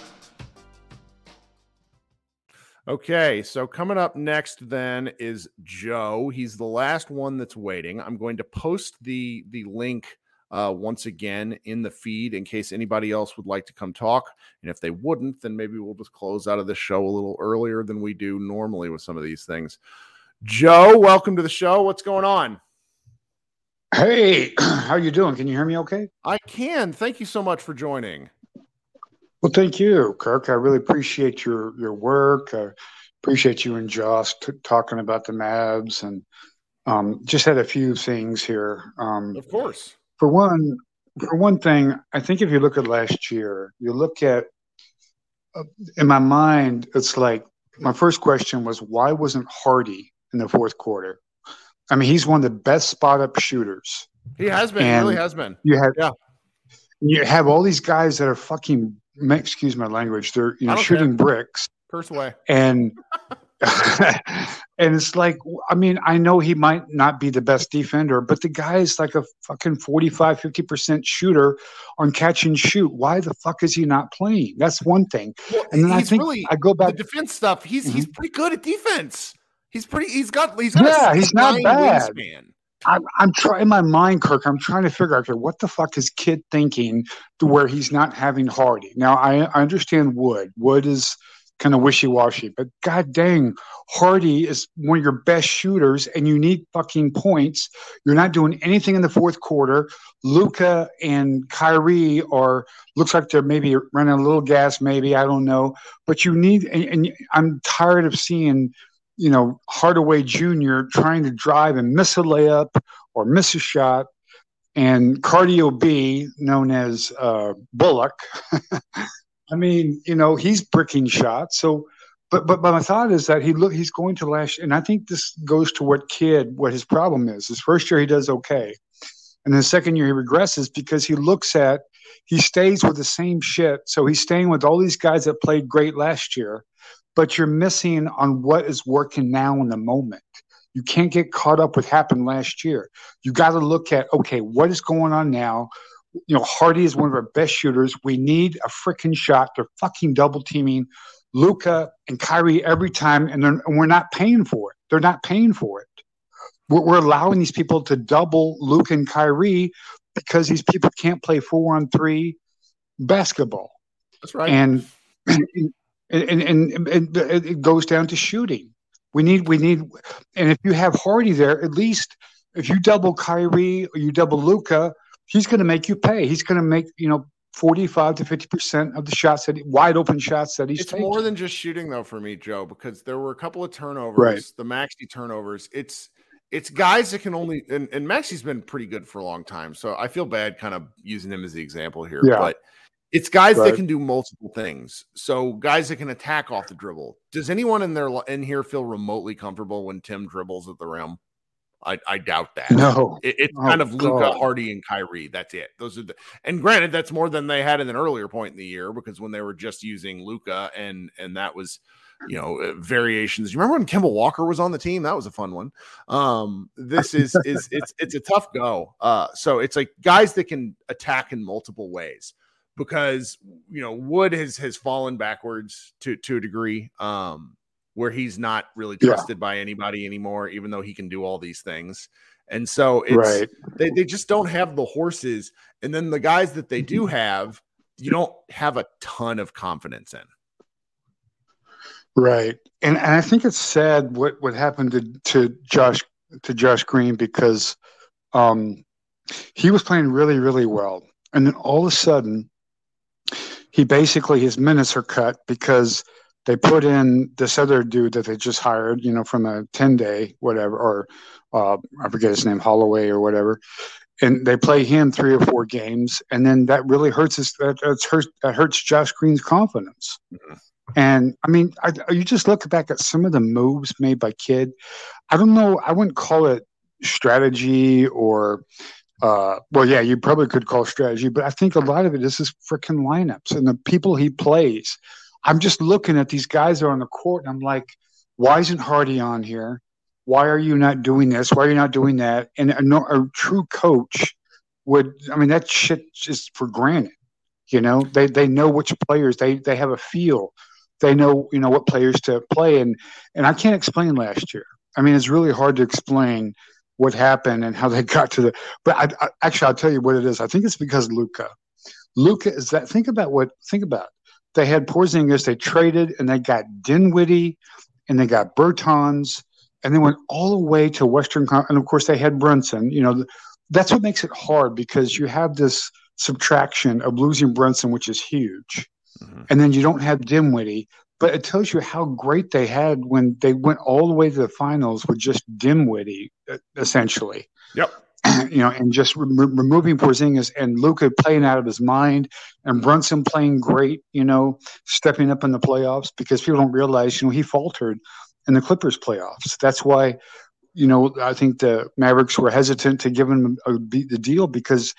Okay, so coming up next then is Joe. He's the last one that's waiting. I'm going to post the the link uh, once again in the feed in case anybody else would like to come talk. And if they wouldn't, then maybe we'll just close out of the show a little earlier than we do normally with some of these things. Joe, welcome to the show. What's going on? Hey, how you doing? Can you hear me okay? I can. Thank you so much for joining. Well, thank you, Kirk. I really appreciate your your work. I appreciate you and Josh t- talking about the Mavs, and um, just had a few things here. Um, of course. For one, for one thing, I think if you look at last year, you look at uh, in my mind, it's like my first question was why wasn't Hardy in the fourth quarter? I mean, he's one of the best spot up shooters. He has been. And he really has been. You have Yeah. you have all these guys that are fucking excuse my language. They're you know shooting care. bricks Curse away. and and it's like I mean I know he might not be the best defender, but the guy is like a fucking 45 50 percent shooter on catch and shoot. Why the fuck is he not playing? That's one thing. Well, And then I he's think really I go back. the defense stuff. He's Mm-hmm. he's pretty good at defense. He's pretty. He's got. He's got. Yeah, a he's not bad. Wingspan. I'm, I'm trying in my mind, Kirk. I'm trying to figure out okay, what the fuck is Kidd thinking to where he's not having Hardy. Now I, I understand Wood. Wood is kind of wishy washy, but god dang, Hardy is one of your best shooters, and you need fucking points. You're not doing anything in the fourth quarter. Luka and Kyrie are looks like they're maybe running a little gas, maybe I don't know, but you need. And, and I'm tired of seeing you know, Hardaway Jr. trying to drive and miss a layup or miss a shot, and Cardio B, known as uh, Bullock. I mean, you know, he's bricking shots. So, but but but my thought is that he look he's going to last, and I think this goes to what Kidd what his problem is. His first year he does okay, and the second year he regresses because he looks at he stays with the same shit. So he's staying with all these guys that played great last year but you're missing on what is working now in the moment. You can't get caught up with happened last year. You got to look at okay, what is going on now? You know, Hardy is one of our best shooters. We need a freaking shot. They're fucking double teaming Luka and Kyrie every time, and, they're- and we're not paying for it. They're not paying for it. We're, we're allowing these people to double Luka and Kyrie because these people can't play four on three basketball That's right. and and, and, and, and it goes down to shooting. We need we need, and if you have Hardy there, at least if you double Kyrie or you double Luka, he's going to make you pay. He's going to make you know forty five to fifty percent of the shots that wide open shots that he's it's taking. more than just shooting though for me, Joe, because there were a couple of turnovers, Right. the Maxi turnovers. It's it's guys that can only and, and Maxi's been pretty good for a long time. So I feel bad kind of using him as the example here. Yeah. But it's guys Right. that can do multiple things. So guys that can attack off the dribble. Does anyone in there in here feel remotely comfortable when Tim dribbles at the rim? I, I doubt that. No. It, it's Oh, kind of Luka, Hardy, and Kyrie. That's it. Those are the and granted, that's more than they had in an earlier point in the year because when they were just using Luka and and that was you know uh, variations. You remember when Kemba Walker was on the team? That was a fun one. Um, this is is it's it's a tough go. Uh, so it's like guys that can attack in multiple ways because you know Wood has has fallen backwards to to a degree. Um, where he's not really Yeah. trusted by anybody anymore, even though he can do all these things. And so it's Right. they, they just don't have the horses. And then the guys that they do have, you don't have a ton of confidence in. Right. And and I think it's sad what what happened to to Josh to Josh Green because um he was playing really really well and then all of a sudden he basically his minutes are cut because they put in this other dude that they just hired, you know, from a 10 day whatever or uh I forget his name Holloway or whatever and they play him three or four games and then that really hurts his that, that's hurts that hurts Josh Green's confidence. And I mean, I, you just look back at some of the moves made by Kidd. I don't know. I wouldn't call it strategy or, uh, well, yeah, you probably could call strategy, but I think a lot of it is his freaking lineups and the people he plays. I'm just looking at these guys that are on the court, and I'm like, why isn't Hardy on here? Why are you not doing this? Why are you not doing that? And a, a true coach would, I mean, that shit just for granted. You know, they they know which players they they have a feel. They know you know what players to play, and and I can't explain last year. I mean, it's really hard to explain what happened and how they got to the. But I, I, actually, I'll tell you what it is. I think it's because Luka. Luka is that. Think about what. Think about. They had Porzingis. They traded and they got Dinwiddie, and they got Bertans, and they went all the way to Western. And of course, they had Brunson. You know, that's what makes it hard because you have this subtraction of losing Brunson, which is huge. Mm-hmm. And then you don't have Dinwiddie, but it tells you how great they had when they went all the way to the finals with just Dinwiddie, uh, essentially. Yep. you know, and just re- removing Porzingis and Luka playing out of his mind and Brunson playing great, you know, stepping up in the playoffs because people don't realize, you know, he faltered in the Clippers playoffs. That's why, you know, I think the Mavericks were hesitant to give him a, a, the deal because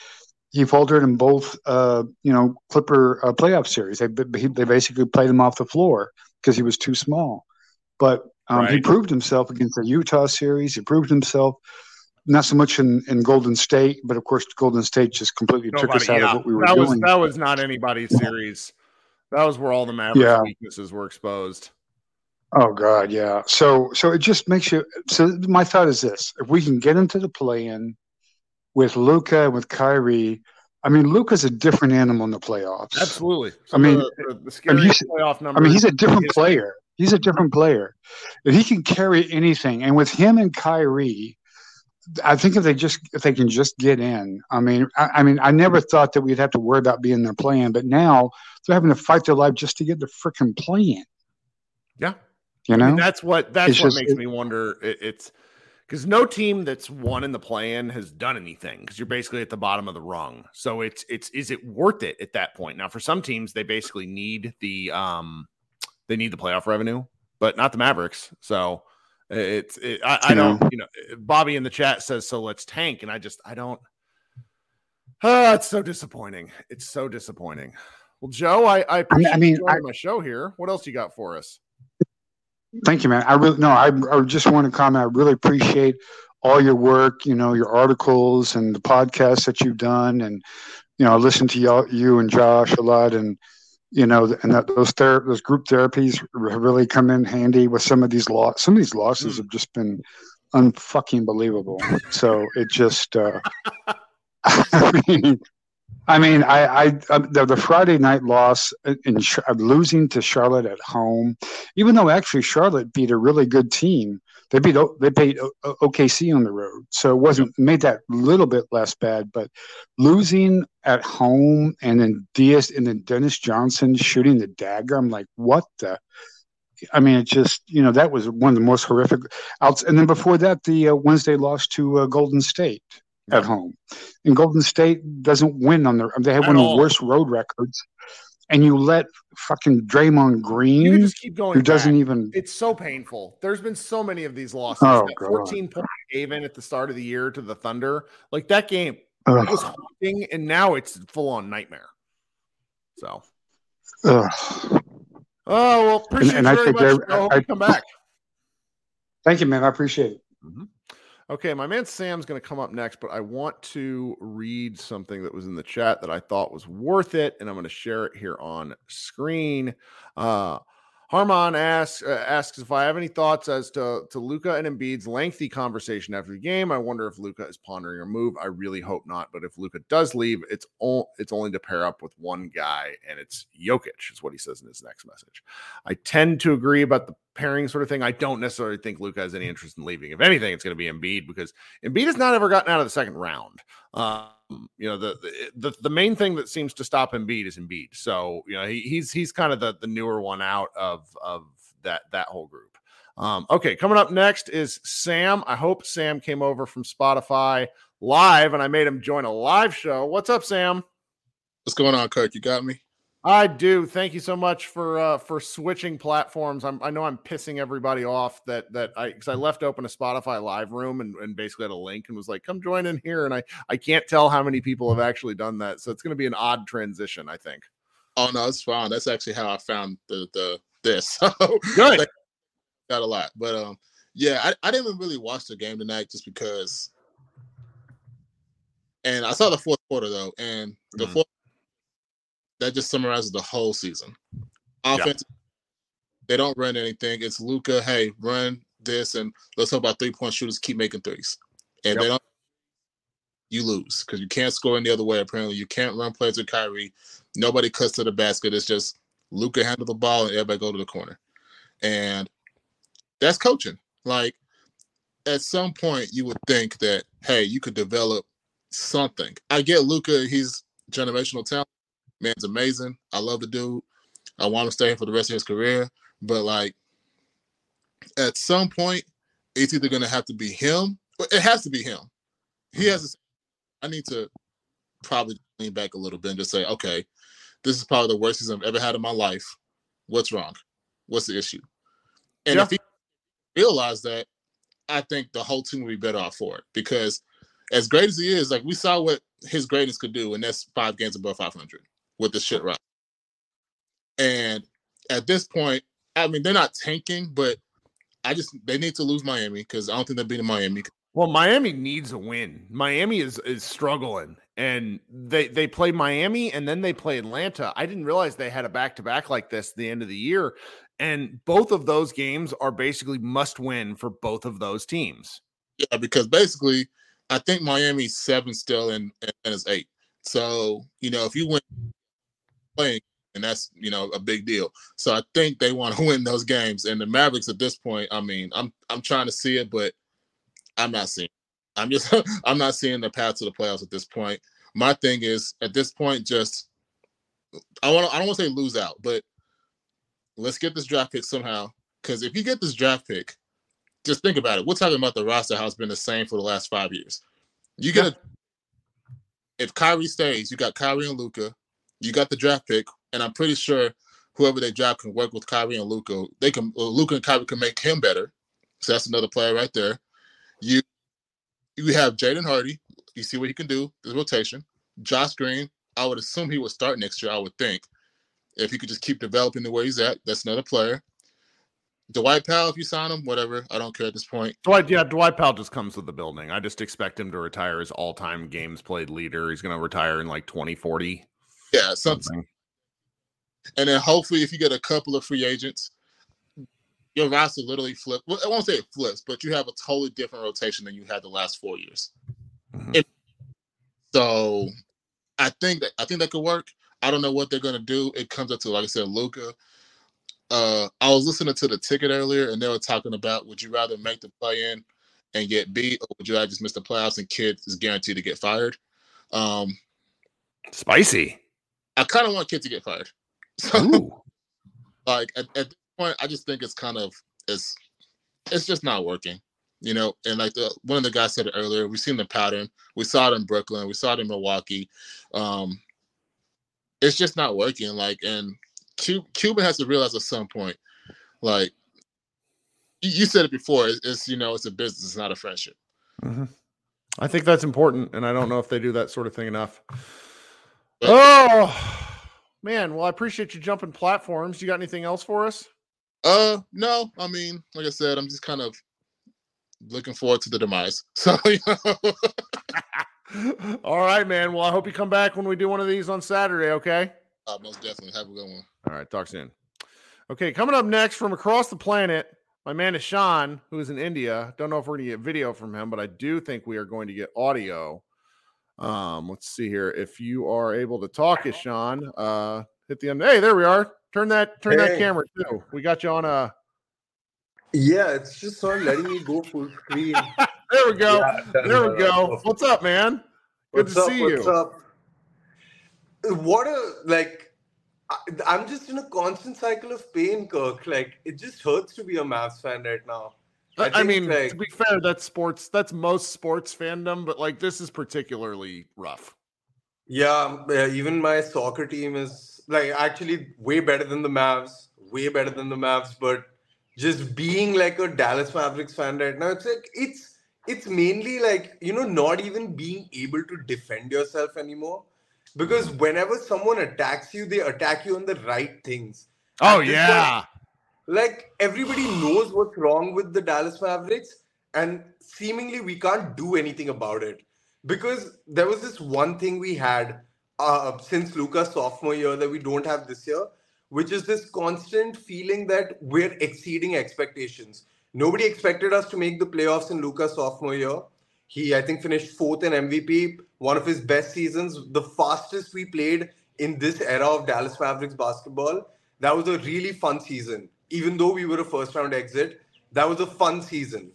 he faltered in both, uh, you know, Clipper uh, playoff series. They they basically played him off the floor because he was too small. But um, right. he proved himself against the Utah series. He proved himself not so much in, in Golden State, but of course, Golden State just completely Nobody, took us out yeah. of what we were that doing. Was, that was not anybody's series. That was where all the Mavericks yeah. weaknesses were exposed. Oh God, yeah. So so it just makes you. So my thought is this: if we can get into the play-in with Luka with Kyrie. I mean, Luka's a different animal in the playoffs. Absolutely. I mean, the, the, I mean, playoff numbers. I mean, he's a different player. He's a different player. If he can carry anything, and with him and Kyrie, I think if they just if they can just get in, I mean, I, I mean, I never thought that we'd have to worry about being their plan, but now they're having to fight their life just to get the freaking plan. Yeah, you know, I mean, that's what that's it's what just, makes it, me wonder. It, it's because no team that's won in the play-in has done anything because you're basically at the bottom of the rung. So it's it's is it worth it at that point? Now, for some teams, they basically need the um they need the playoff revenue, but not the Mavericks. So it's it, I, I don't you know Bobby in the chat says so. Let's tank, and I just I don't. Oh, it's so disappointing. It's so disappointing. Well, Joe, I I, I mean, I, my show here. What else you got for us? Thank you, man. I really no. I, I just want to comment. I really appreciate all your work. You know, your articles and the podcasts that you've done, and you know, I listen to you, you and Josh a lot, and you know, and that those ther- those group therapies have really come in handy with some of these loss. Some of these losses mm. have just been unfucking believable. So it just, uh, I mean, I mean, I, I um, the, the, Friday night loss in uh, losing to Charlotte at home, even though actually Charlotte beat a really good team, they beat they beat OKC on the road, so it wasn't made that little bit less bad. But losing at home and then Diaz and then Dennis Johnson shooting the dagger, I'm like, what the? I mean, it just you know that was one of the most horrific outs. And then before that, the uh, Wednesday loss to uh, Golden State at home. And Golden State doesn't win on their they have at one all. of the worst road records. And you let fucking Draymond Green, you just keep going. Who back. doesn't even? It's so painful. There's been so many of these losses. Oh, that 14 point gave in at the start of the year to the Thunder. Like that game Ugh. was haunting, and now it's full on nightmare. So. Ugh. Oh well, appreciate and, and you very much. I, I, I, come back. Thank you, man. I appreciate it. Mm-hmm. Okay, my man Sam's going to come up next, but I want to read something that was in the chat that I thought was worth it, and I'm going to share it here on screen. Uh, Harmon asks uh, asks if I have any thoughts as to to Luka and Embiid's lengthy conversation after the game. I wonder if Luka is pondering a move. I really hope not. But if Luka does leave, it's all it's only to pair up with one guy, and it's Jokic, is what he says in his next message. I tend to agree about the pairing sort of thing. I don't necessarily think Luka has any interest in leaving. If anything, it's going to be Embiid because Embiid has not ever gotten out of the second round. Um, you know, the, the the main thing that seems to stop Embiid is Embiid. So you know, he, he's he's kind of the the newer one out of of that that whole group. Um, okay, coming up next is Sam. I hope Sam came over from Spotify live, and I made him join a live show. What's up, Sam? What's going on, Kirk? You got me. I do. Thank you so much for uh, for switching platforms. I'm, I know I'm pissing everybody off that that I because I left open a Spotify live room and, and basically had a link and was like, "Come join in here." And I I can't tell how many people have actually done that, so it's going to be an odd transition. I think. Oh no, it's fine. That's actually how I found the the this. Good. got a lot, but um, yeah, I, I didn't really watch the game tonight just because. And I saw the fourth quarter though, and the Mhm. fourth that just summarizes the whole season. Offense, they don't run anything. It's Luka. Hey, run this, and let's hope our three point shooters keep making threes. And they don't, you lose because you can't score any other way. Apparently, you can't run plays with Kyrie. Nobody cuts to the basket. It's just Luka handle the ball and everybody go to the corner, and that's coaching. Like at some point, you would think that hey, you could develop something. I get Luka; he's generational talent. Man's amazing. I love the dude. I want him to stay here for the rest of his career. But like, at some point, it's either going to have to be him. It has to be him. He has. Mm-hmm. To, I need to probably lean back a little bit and just say, okay, this is probably the worst season I've ever had in my life. What's wrong? What's the issue? And Yeah. if he realized that, I think the whole team would be better off for it because as great as he is, like we saw what his greatness could do, and that's five games above 500 with the shit right. And at this point, I mean, they're not tanking, but I just they need to lose Miami because I don't think they're beating Miami. Well, Miami needs a win. Miami is is struggling, and they they play Miami and then they play Atlanta. I didn't realize they had a back to back like this at the end of the year, and both of those games are basically must win for both of those teams. Yeah, because basically, I think Miami's seven still and and is eight. So you know, if you win playing, and that's you know a big deal. So I think they want to win those games. And the Mavericks at this point, I mean, I'm I'm trying to see it, but I'm not seeing. it. I'm just I'm not seeing the path to the playoffs at this point. My thing is at this point, just I want I don't want to say lose out, but let's get this draft pick somehow. Because if you get this draft pick, just think about it. We're talking about the roster how it's been the same for the last five years. You get a if Kyrie stays, you got Kyrie and Luka, you got the draft pick, and I'm pretty sure whoever they draft can work with Kyrie and Luka. They can uh, Luka and Kyrie can make him better. So that's another player right there. You you have Jaden Hardy. You see what he can do. The rotation. Josh Green. I would assume he would start next year. I would think if he could just keep developing the way he's at. That's another player. Dwight Powell, if you sign him, whatever. I don't care at this point. Dwight, yeah, Dwight Powell just comes with the building. I just expect him to retire as all time games played leader. He's going to retire in like 2040. Yeah, something. And then hopefully, if you get a couple of free agents, your roster literally flips. Well, I won't say it flips, but you have a totally different rotation than you had the last four years. Mhm. It- so, I think that I think that could work. I don't know what they're gonna do. It comes up to like I said, Luka. Uh, I was listening to the ticket earlier, and they were talking about would you rather make the play in and get beat, or would you rather just miss the playoffs and Kidd is guaranteed to get fired? Um, Spicy. I kind of want Kidd to get fired. So, like at, at this point, I just think it's kind of it's it's just not working, you know. And like the one of the guys said earlier, we've seen the pattern. We saw it in Brooklyn. We saw it in Milwaukee. Um, it's just not working. Like, and Cu- Cuban has to realize at some point, like you, said it before, it's, it's you know it's a business, it's not a friendship. Mhm. I think that's important, and I don't know if they do that sort of thing enough. Oh man, well, I appreciate you jumping platforms. You got anything else for us? Uh, no, I mean, like I said, I'm just kind of looking forward to the demise. So, you know, All right, man. Well, I hope you come back when we do one of these on Saturday. Okay. uh, most definitely have a good one. All right. Talk soon. Okay. Coming up next from across the planet, my man is Sean, who is in India. Don't know if we're going to get video from him, but I do think we are going to get audio. Um, let's see here. If you are able to talk, is Sean, uh, hit the end. Hey, there we are. Turn that turn that camera too. We got you on a. Yeah, it's just not letting me go full screen. There we go. Yeah, there we go. What's up, man? Good What's to up? see What's you. up? What a like. I'm just in a constant cycle of pain, Kirk. Like it just hurts to be a Mavs fan right now. I, I I think, mean, to be fair, that's sports. That's most sports fandom, but like this is particularly rough. Yeah, um, yeah, even my soccer team is like actually way better than the Mavs, way better than the Mavs, but just being like a Dallas Mavericks fan right now, it's like it's it's mainly like you know not even being able to defend yourself anymore because whenever someone attacks you they attack you on the right things Oh yeah. point, like everybody knows what's wrong with the Dallas Mavericks, and seemingly we can't do anything about it because there was this one thing we had uh, since Luka's sophomore year that we don't have this year, which is this constant feeling that we're exceeding expectations. Nobody expected us to make the playoffs in Luka's sophomore year. He, I think, finished fourth in MVP, one of his best seasons, the fastest we played in this era of Dallas Mavericks basketball. That was a really fun season. Even though we were a first round exit, that was a fun season.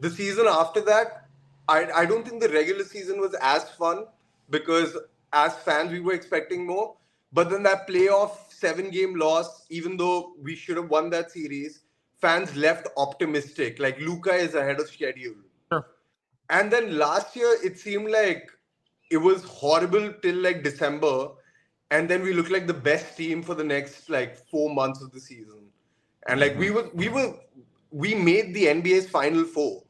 The season after that, I, I don't think the regular season was as fun because as fans we were expecting more. But then that playoff seven game loss, even though we should have won that series, fans left optimistic. Like Luka is ahead of schedule. And then last year, it seemed like it was horrible till like December. And then we looked like the best team for the next like four months of the season. And like we mm-hmm. were, we were, we made the NBA's final four.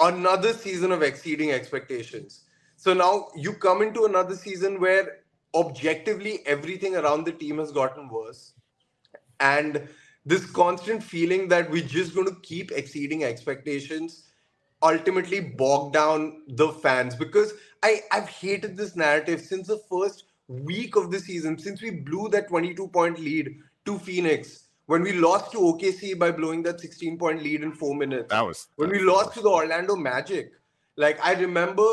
Another season of exceeding expectations. So now you come into another season where objectively everything around the team has gotten worse. And this constant feeling that we're just going to keep exceeding expectations ultimately bog down the fans because I, I've hated this narrative since the first week of the season, since we blew that 22 point lead to Phoenix, when we lost to OKC by blowing that 16 point lead in four minutes, That was when we lost to the Orlando Magic. Like, I remember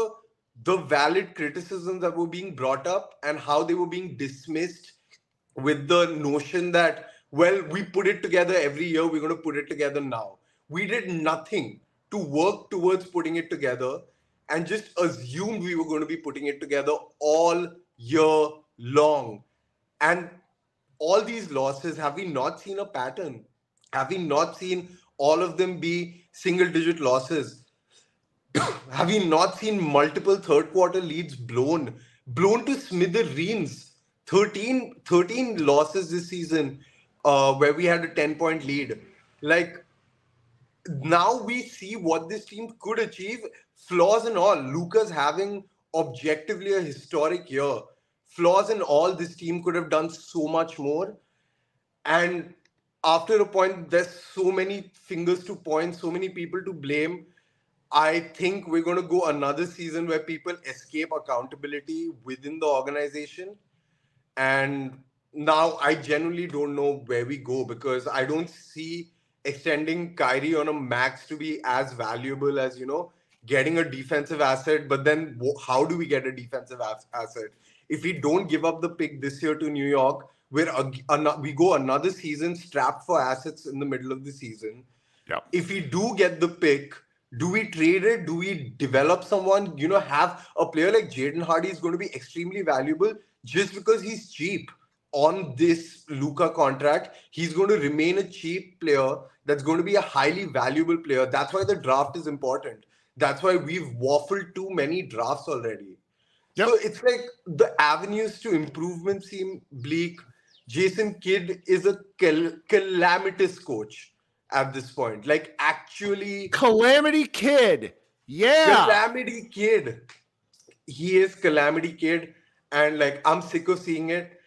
the valid criticisms that were being brought up and how they were being dismissed with the notion that, well, we put it together every year, we're going to put it together now. We did nothing to work towards putting it together and just assumed we were going to be putting it together all year long. And all these losses, have we not seen a pattern? Have we not seen all of them be single digit losses? have we not seen multiple third quarter leads blown, blown to smithereens? 13, 13 losses this season uh, where we had a 10 point lead. Like, now we see what this team could achieve, flaws and all. Luka's having objectively a historic year. Flaws and all, this team could have done so much more. And after a point, there's so many fingers to point, so many people to blame. I think we're going to go another season where people escape accountability within the organization. And now I genuinely don't know where we go because I don't see extending Kyrie on a max to be as valuable as, you know, getting a defensive asset. But then how do we get a defensive asset? If we don't give up the pick this year to New York, we're we go another season strapped for assets in the middle of the season. Yeah. If we do get the pick, do we trade it? Do we develop someone? You know, have a player like Jaden Hardy is going to be extremely valuable just because he's cheap on this Luka contract. He's going to remain a cheap player that's going to be a highly valuable player. That's why the draft is important. That's why we've waffled too many drafts already. So it's like the avenues to improvement seem bleak. Jason Kidd is a cal- calamitous coach at this point. Like actually Calamity Kidd. Yeah. Calamity Kidd. He is Calamity Kidd. And like I'm sick of seeing it.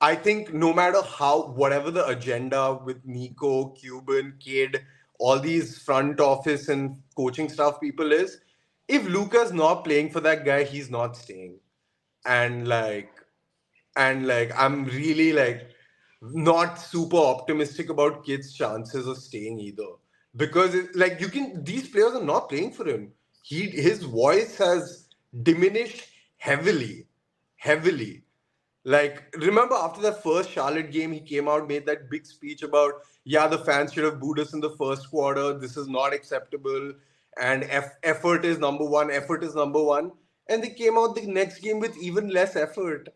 I think no matter how, whatever the agenda with Nico, Cuban, Kidd, all these front office and coaching staff people is, if Luka's not playing for that guy, he's not staying. And like, and like, I'm really like not super optimistic about Kidd's chances of staying either. Because like you can, these players are not playing for him. He his voice has diminished heavily, heavily. Like, remember after that first Charlotte game, he came out, made that big speech about, yeah, the fans should have booed us in the first quarter. This is not acceptable. And eff- effort is number one. Effort is number one. And they came out the next game with even less effort.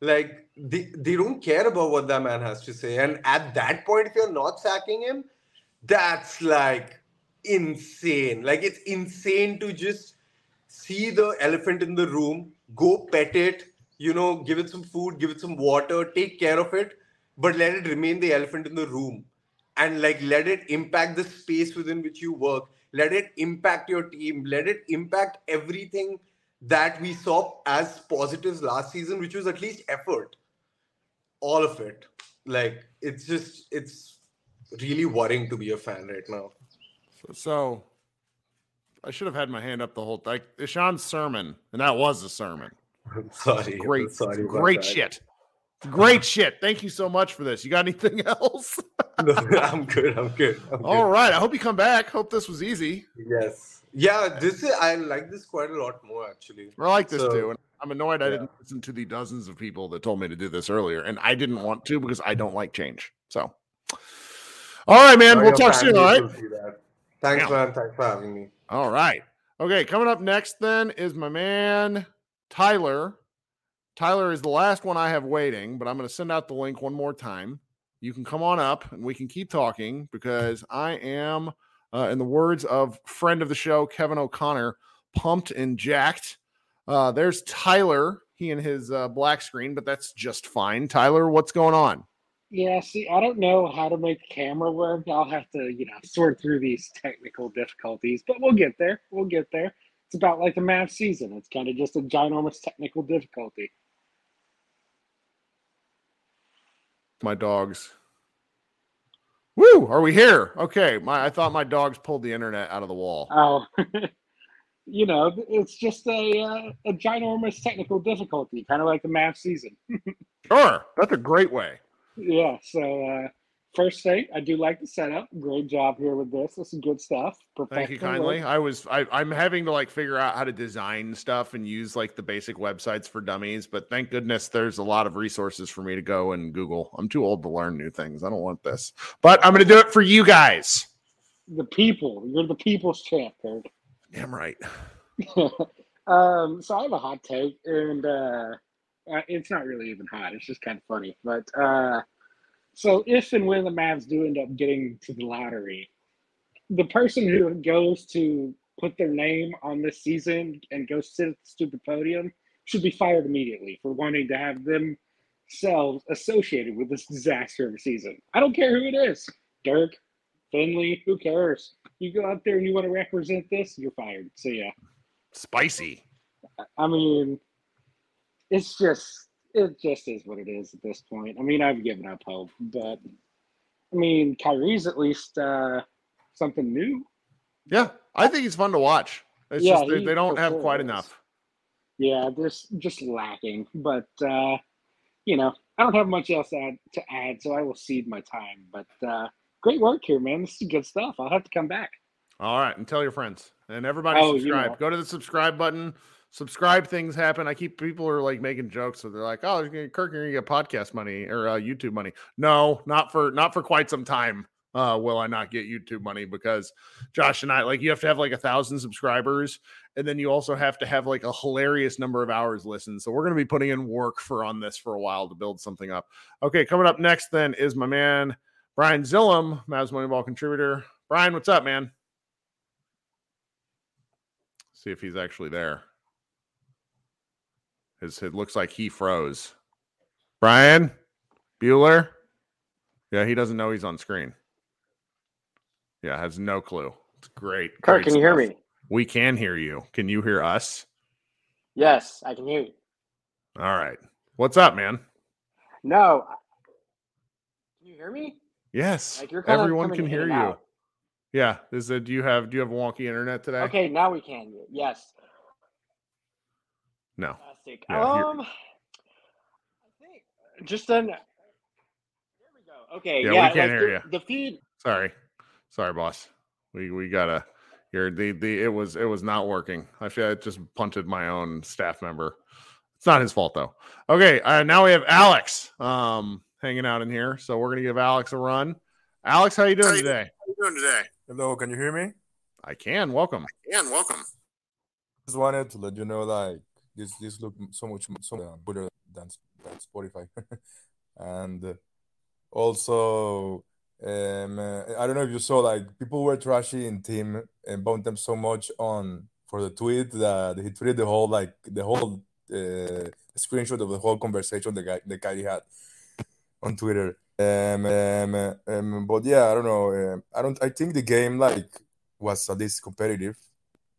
Like, they, they don't care about what that man has to say. And at that point, if you're not sacking him, that's like insane. Like, it's insane to just see the elephant in the room, go pet it, you know, give it some food, give it some water, take care of it, but let it remain the elephant in the room and like let it impact the space within which you work. Let it impact your team. Let it impact everything that we saw as positives last season, which was at least effort. All of it. Like it's just it's really worrying to be a fan right now. So, so I should have had my hand up the whole time. like Ishan's sermon, and that was a sermon. I'm sorry. Great, I'm sorry. great that. shit. Great shit. Thank you so much for this. You got anything else? No, I'm good. I'm good. I'm good. All right. I hope you come back. Hope this was easy. Yes. Yeah. This is. I like this quite a lot more actually. I like this So- too. And I'm annoyed I didn't listen to the dozens of people that told me to do this earlier. And I didn't want to because I don't like change. So, all right, man. We'll talk soon. All right. will see that. Thanks, Yeah. man. Thanks for having me. All right. Okay. Coming up next, then, is my man, Tyler. Tyler is the last one I have waiting, but I'm going to send out the link one more time. You can come on up and we can keep talking because I am, uh, in the words of friend of the show, Kevin O'Connor, pumped and jacked. Uh, there's Tyler, he and his uh, black screen, but that's just fine. Tyler, what's going on? Yeah, see, I don't know how to make camera work. I'll have to, you know, sort through these technical difficulties, but we'll get there. We'll get there. It's about like the Mavs season. It's kind of just a ginormous technical difficulty. My dogs. Woo! Are we here? Okay. My I thought my dogs pulled the internet out of the wall. Oh, you know, it's just a uh, a ginormous technical difficulty, kind of like the Mavs season. Sure. That's a great way. Yeah. So uh, first thing, I do like the setup. Great job here with this. This is good stuff. Thank you kindly. work. I was I, I'm having to like figure out how to design stuff and use like the basic websites for dummies, but thank goodness there's a lot of resources for me to go and Google. I'm too old to learn new things. I don't want this. But I'm gonna do it for you guys. The people. You're the people's champ, Kirk. Damn right. um, so I have a hot take, and uh, uh, it's not really even hot. It's just kind of funny. But uh, so if and when the Mavs do end up getting to the lottery, the person who goes to put their name on this season and go sit at the stupid podium should be fired immediately for wanting to have themselves associated with this disaster of a season. I don't care who it is. Dirk, Finley, who cares? You go out there and you want to represent this, you're fired. So yeah. Spicy. I mean, it's just it just is what it is at this point. I mean, I've given up hope, but I mean, Kyrie's at least uh something new. Yeah. I think it's fun to watch. It's Yeah, just they, they don't have quite enough. Yeah, there's just lacking, but uh you know, I don't have much else to add, to add so I will cede my time. But uh great work here, man. This is good stuff. I'll have to come back. All right, and tell your friends and everybody Oh, you subscribe. know. Go to the subscribe button. Subscribe. Things happen. I keep people are like making jokes, so they're like, "Oh, Kirk, you're gonna get podcast money or uh, YouTube money." No, not for not for quite some time. Uh, will I not get YouTube money because Josh and I like you have to have like a thousand subscribers, and then you also have to have like a hilarious number of hours listened. So we're gonna be putting in work for on this for a while to build something up. Okay, coming up next then is my man Brian Zillum, Mavs Moneyball contributor. Brian, what's up, man? see if he's actually there. It looks like he froze. Brian Bueller. Yeah, he doesn't know he's on screen. Yeah, has no clue. It's great. Kirk, great can you hear me? We can hear you. Can you hear us? Yes, I can hear you. All right. What's up, man? No. Can you hear me? Yes. Like you're Everyone can hear you. out. Yeah. Is it do you have do you have wonky internet today? Okay, now we can. Yes. No. Uh, Fantastic. Yeah, um, I think just then. There we go. Okay. Yeah, Yeah. we can't like hear the, you. The feed. Sorry. Sorry, boss. We we gotta here the the it was it was not working. I feel I just punted my own staff member. It's not his fault though. Okay, uh, now we have Alex um hanging out in here. So we're gonna give Alex a run. Alex, how you doing today? How you doing today? Hello, can you hear me? I can. Welcome. Yeah, and welcome. Just wanted to let you know, like this, this look so much so better than than Spotify, and uh, also, um, uh, I don't know if you saw, like people were trashing Tim and Bontemps so much on for the tweet that he tweeted the whole like the whole uh, screenshot of the whole conversation the guy the guy had on Twitter. Um, um, um, but yeah, I don't know. Um, I don't. I think the game like was at least competitive,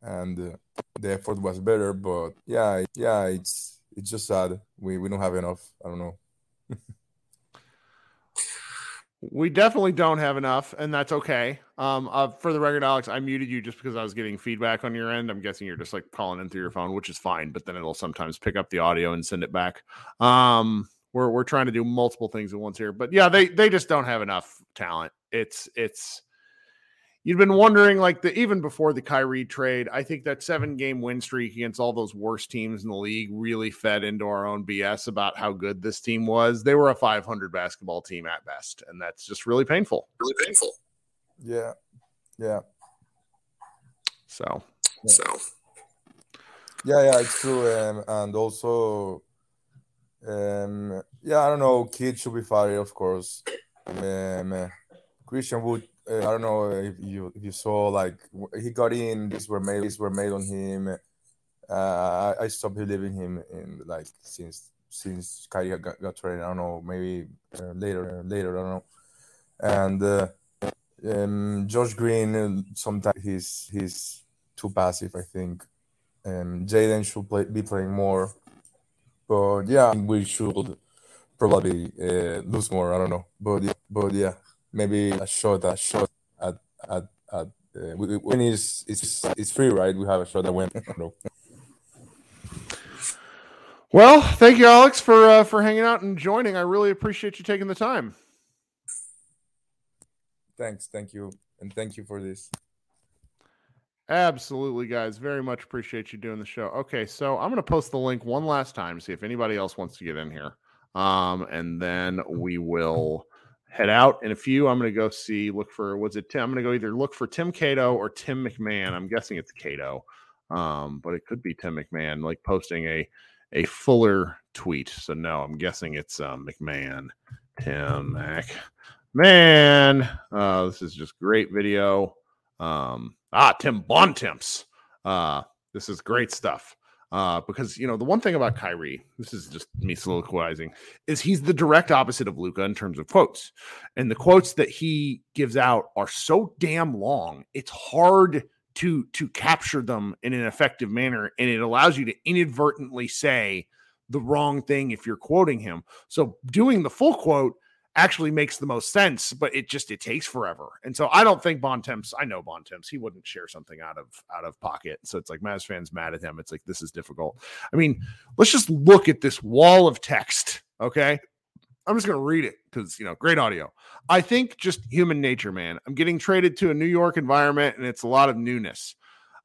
and uh, the effort was better. But yeah, yeah, it's it's just sad. We we don't have enough. I don't know. We definitely don't have enough, and that's okay. Um, uh, for the record, Alex, I muted you just because I was getting feedback on your end. I'm guessing you're just like calling in through your phone, which is fine, but then it'll sometimes pick up the audio and send it back. Um, we're we're trying to do multiple things at once here, but yeah, they they just don't have enough talent. It's it's you've been wondering like the even before the Kyrie trade, I think that seven game win streak against all those worst teams in the league really fed into our own BS about how good this team was. They were a 500 basketball team at best, and that's just really painful. Really painful. Yeah, yeah. So, So Yeah, yeah, it's true. Um, and also, um, yeah, I don't know. Kids should be fired, of course. Um, uh, Christian Wood. Uh, I don't know if you if you saw like he got in. These were made. These were made on him. Uh, I, I stopped believing him in like since since Kyrie got, got traded. I don't know. Maybe uh, later. Uh, later. I don't know. And uh, um, Josh Green. uh, Sometimes he's he's too passive. I think. Um, Jaden should play, be playing more. But yeah, we should probably uh, lose more. I don't know, but but yeah, maybe a shot, a shot at at at uh, when is it's it's free, right? We have a shot at win. I well, thank you, Alex, for uh, for hanging out and joining. I really appreciate you taking the time. Thanks, thank you, and thank you for this. Absolutely, guys. Very much appreciate you doing the show. Okay, so I'm going to post the link one last time, see if anybody else wants to get in here. Um, and then we will head out in a few. I'm going to go see, look for, was it Tim? I'm going to go either look for Tim Cato or Tim McMahon. I'm guessing it's Cato, um, but it could be Tim McMahon, like posting a a fuller tweet. So no, I'm guessing it's um, McMahon. Tim McMahon. Uh, this is just great video. Um, ah, Tim Bontemps. Uh, this is great stuff. Uh, because you know the one thing about Kyrie, this is just me soliloquizing, is he's the direct opposite of Luka in terms of quotes, and the quotes that he gives out are so damn long. It's hard to to capture them in an effective manner, and it allows you to inadvertently say the wrong thing if you're quoting him. So doing the full quote actually makes the most sense, but it just it takes forever. And so I don't think Bontemps, I know Bontemps, he wouldn't share something out of out of pocket. So it's like Mavs fans mad at him. It's like this is difficult. I mean, let's just look at this wall of text, okay? I'm just to read it because, you know, great audio. I think just human nature, man. I'm getting traded to a New York environment and it's a lot of newness.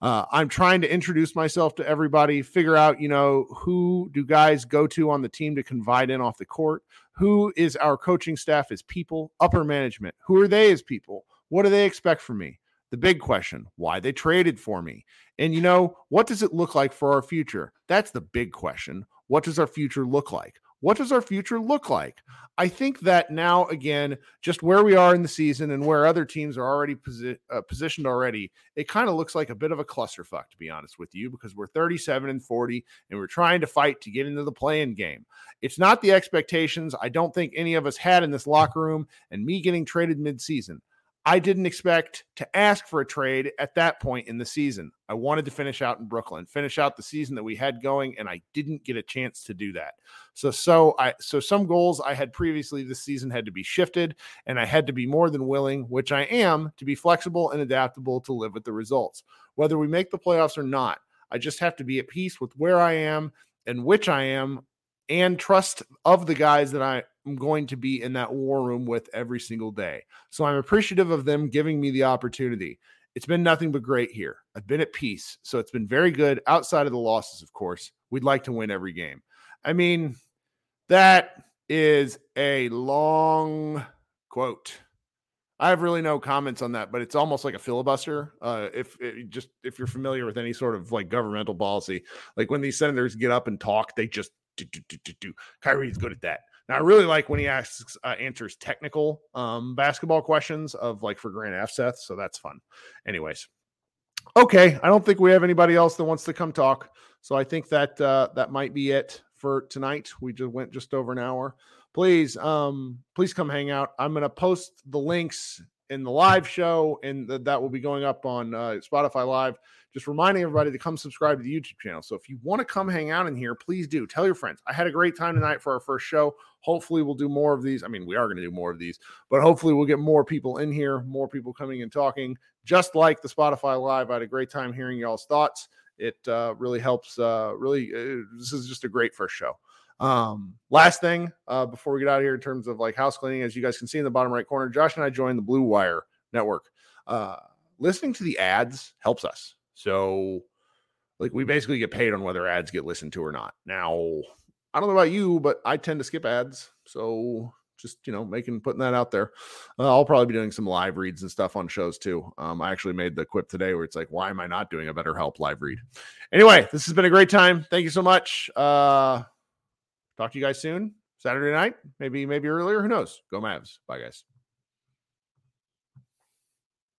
Uh, I'm trying to introduce myself to everybody, figure out, you know, who do guys go to on the team to confide in off the court? Who is our coaching staff as people, upper management? Who are they as people? What do they expect from me? The big question why they traded for me. And, you know, what does it look like for our future? That's the big question. What does our future look like? What does our future look like? I think that now, again, just where we are in the season and where other teams are already posi- uh, positioned already, it kind of looks like a bit of a clusterfuck, to be honest with you, because we're 37 and 40 and we're trying to fight to get into the play-in game. It's not the expectations I don't think any of us had in this locker room, and me getting traded midseason. I didn't expect to ask for a trade at that point in the season. I wanted to finish out in Brooklyn, finish out the season that we had going, and I didn't get a chance to do that. So, so I, so some goals I had previously this season had to be shifted, and I had to be more than willing, which I am, to be flexible and adaptable to live with the results, whether we make the playoffs or not. I just have to be at peace with where I am and which I am, and trust of the guys that I going to be in that war room with every single day. So I'm appreciative of them giving me the opportunity. It's been nothing but great here. I've been at peace. So it's been very good outside of the losses, of course. We'd like to win every game. I mean, that is a long quote. I have really no comments on that, but it's almost like a filibuster. Uh, if it, just if you're familiar with any sort of like governmental policy, like when these senators get up and talk, they just do do do do do. Kyrie's good at that. I really like when he asks uh, answers technical um, basketball questions of like for Grant Afseth, so that's fun. Anyways, okay, I don't think we have anybody else that wants to come talk. So I think that uh, that might be it for tonight. We just went just over an hour. Please, um, please come hang out. I'm to post the links in the live show, and th- that will be going up on uh, Spotify Live. Just reminding everybody to come subscribe to the YouTube channel. So if you want to come hang out in here, please do. Tell your friends. I had a great time tonight for our first show. Hopefully, we'll do more of these. I mean, we are going to do more of these, but hopefully, we'll get more people in here, more people coming and talking. Just like the Spotify Live, I had a great time hearing y'all's thoughts. It uh, really helps. Uh, really, uh, this is just a great first show. Um, last thing uh, before we get out of here in terms of like house cleaning, as you guys can see in the bottom right corner, Josh and I joined the Blue Wire Network. Uh, listening to the ads helps us. So, like, we basically get paid on whether ads get listened to or not. Now, I don't know about you, but I tend to skip ads. So, just you know, making putting that out there. Uh, I'll probably be doing some live reads and stuff on shows too. Um, I actually made the quip today where it's like, why am I not doing a BetterHelp live read? Anyway, this has been a great time. Thank you so much. Uh, talk to you guys soon. Saturday night, maybe maybe earlier. Who knows? Go Mavs. Bye guys.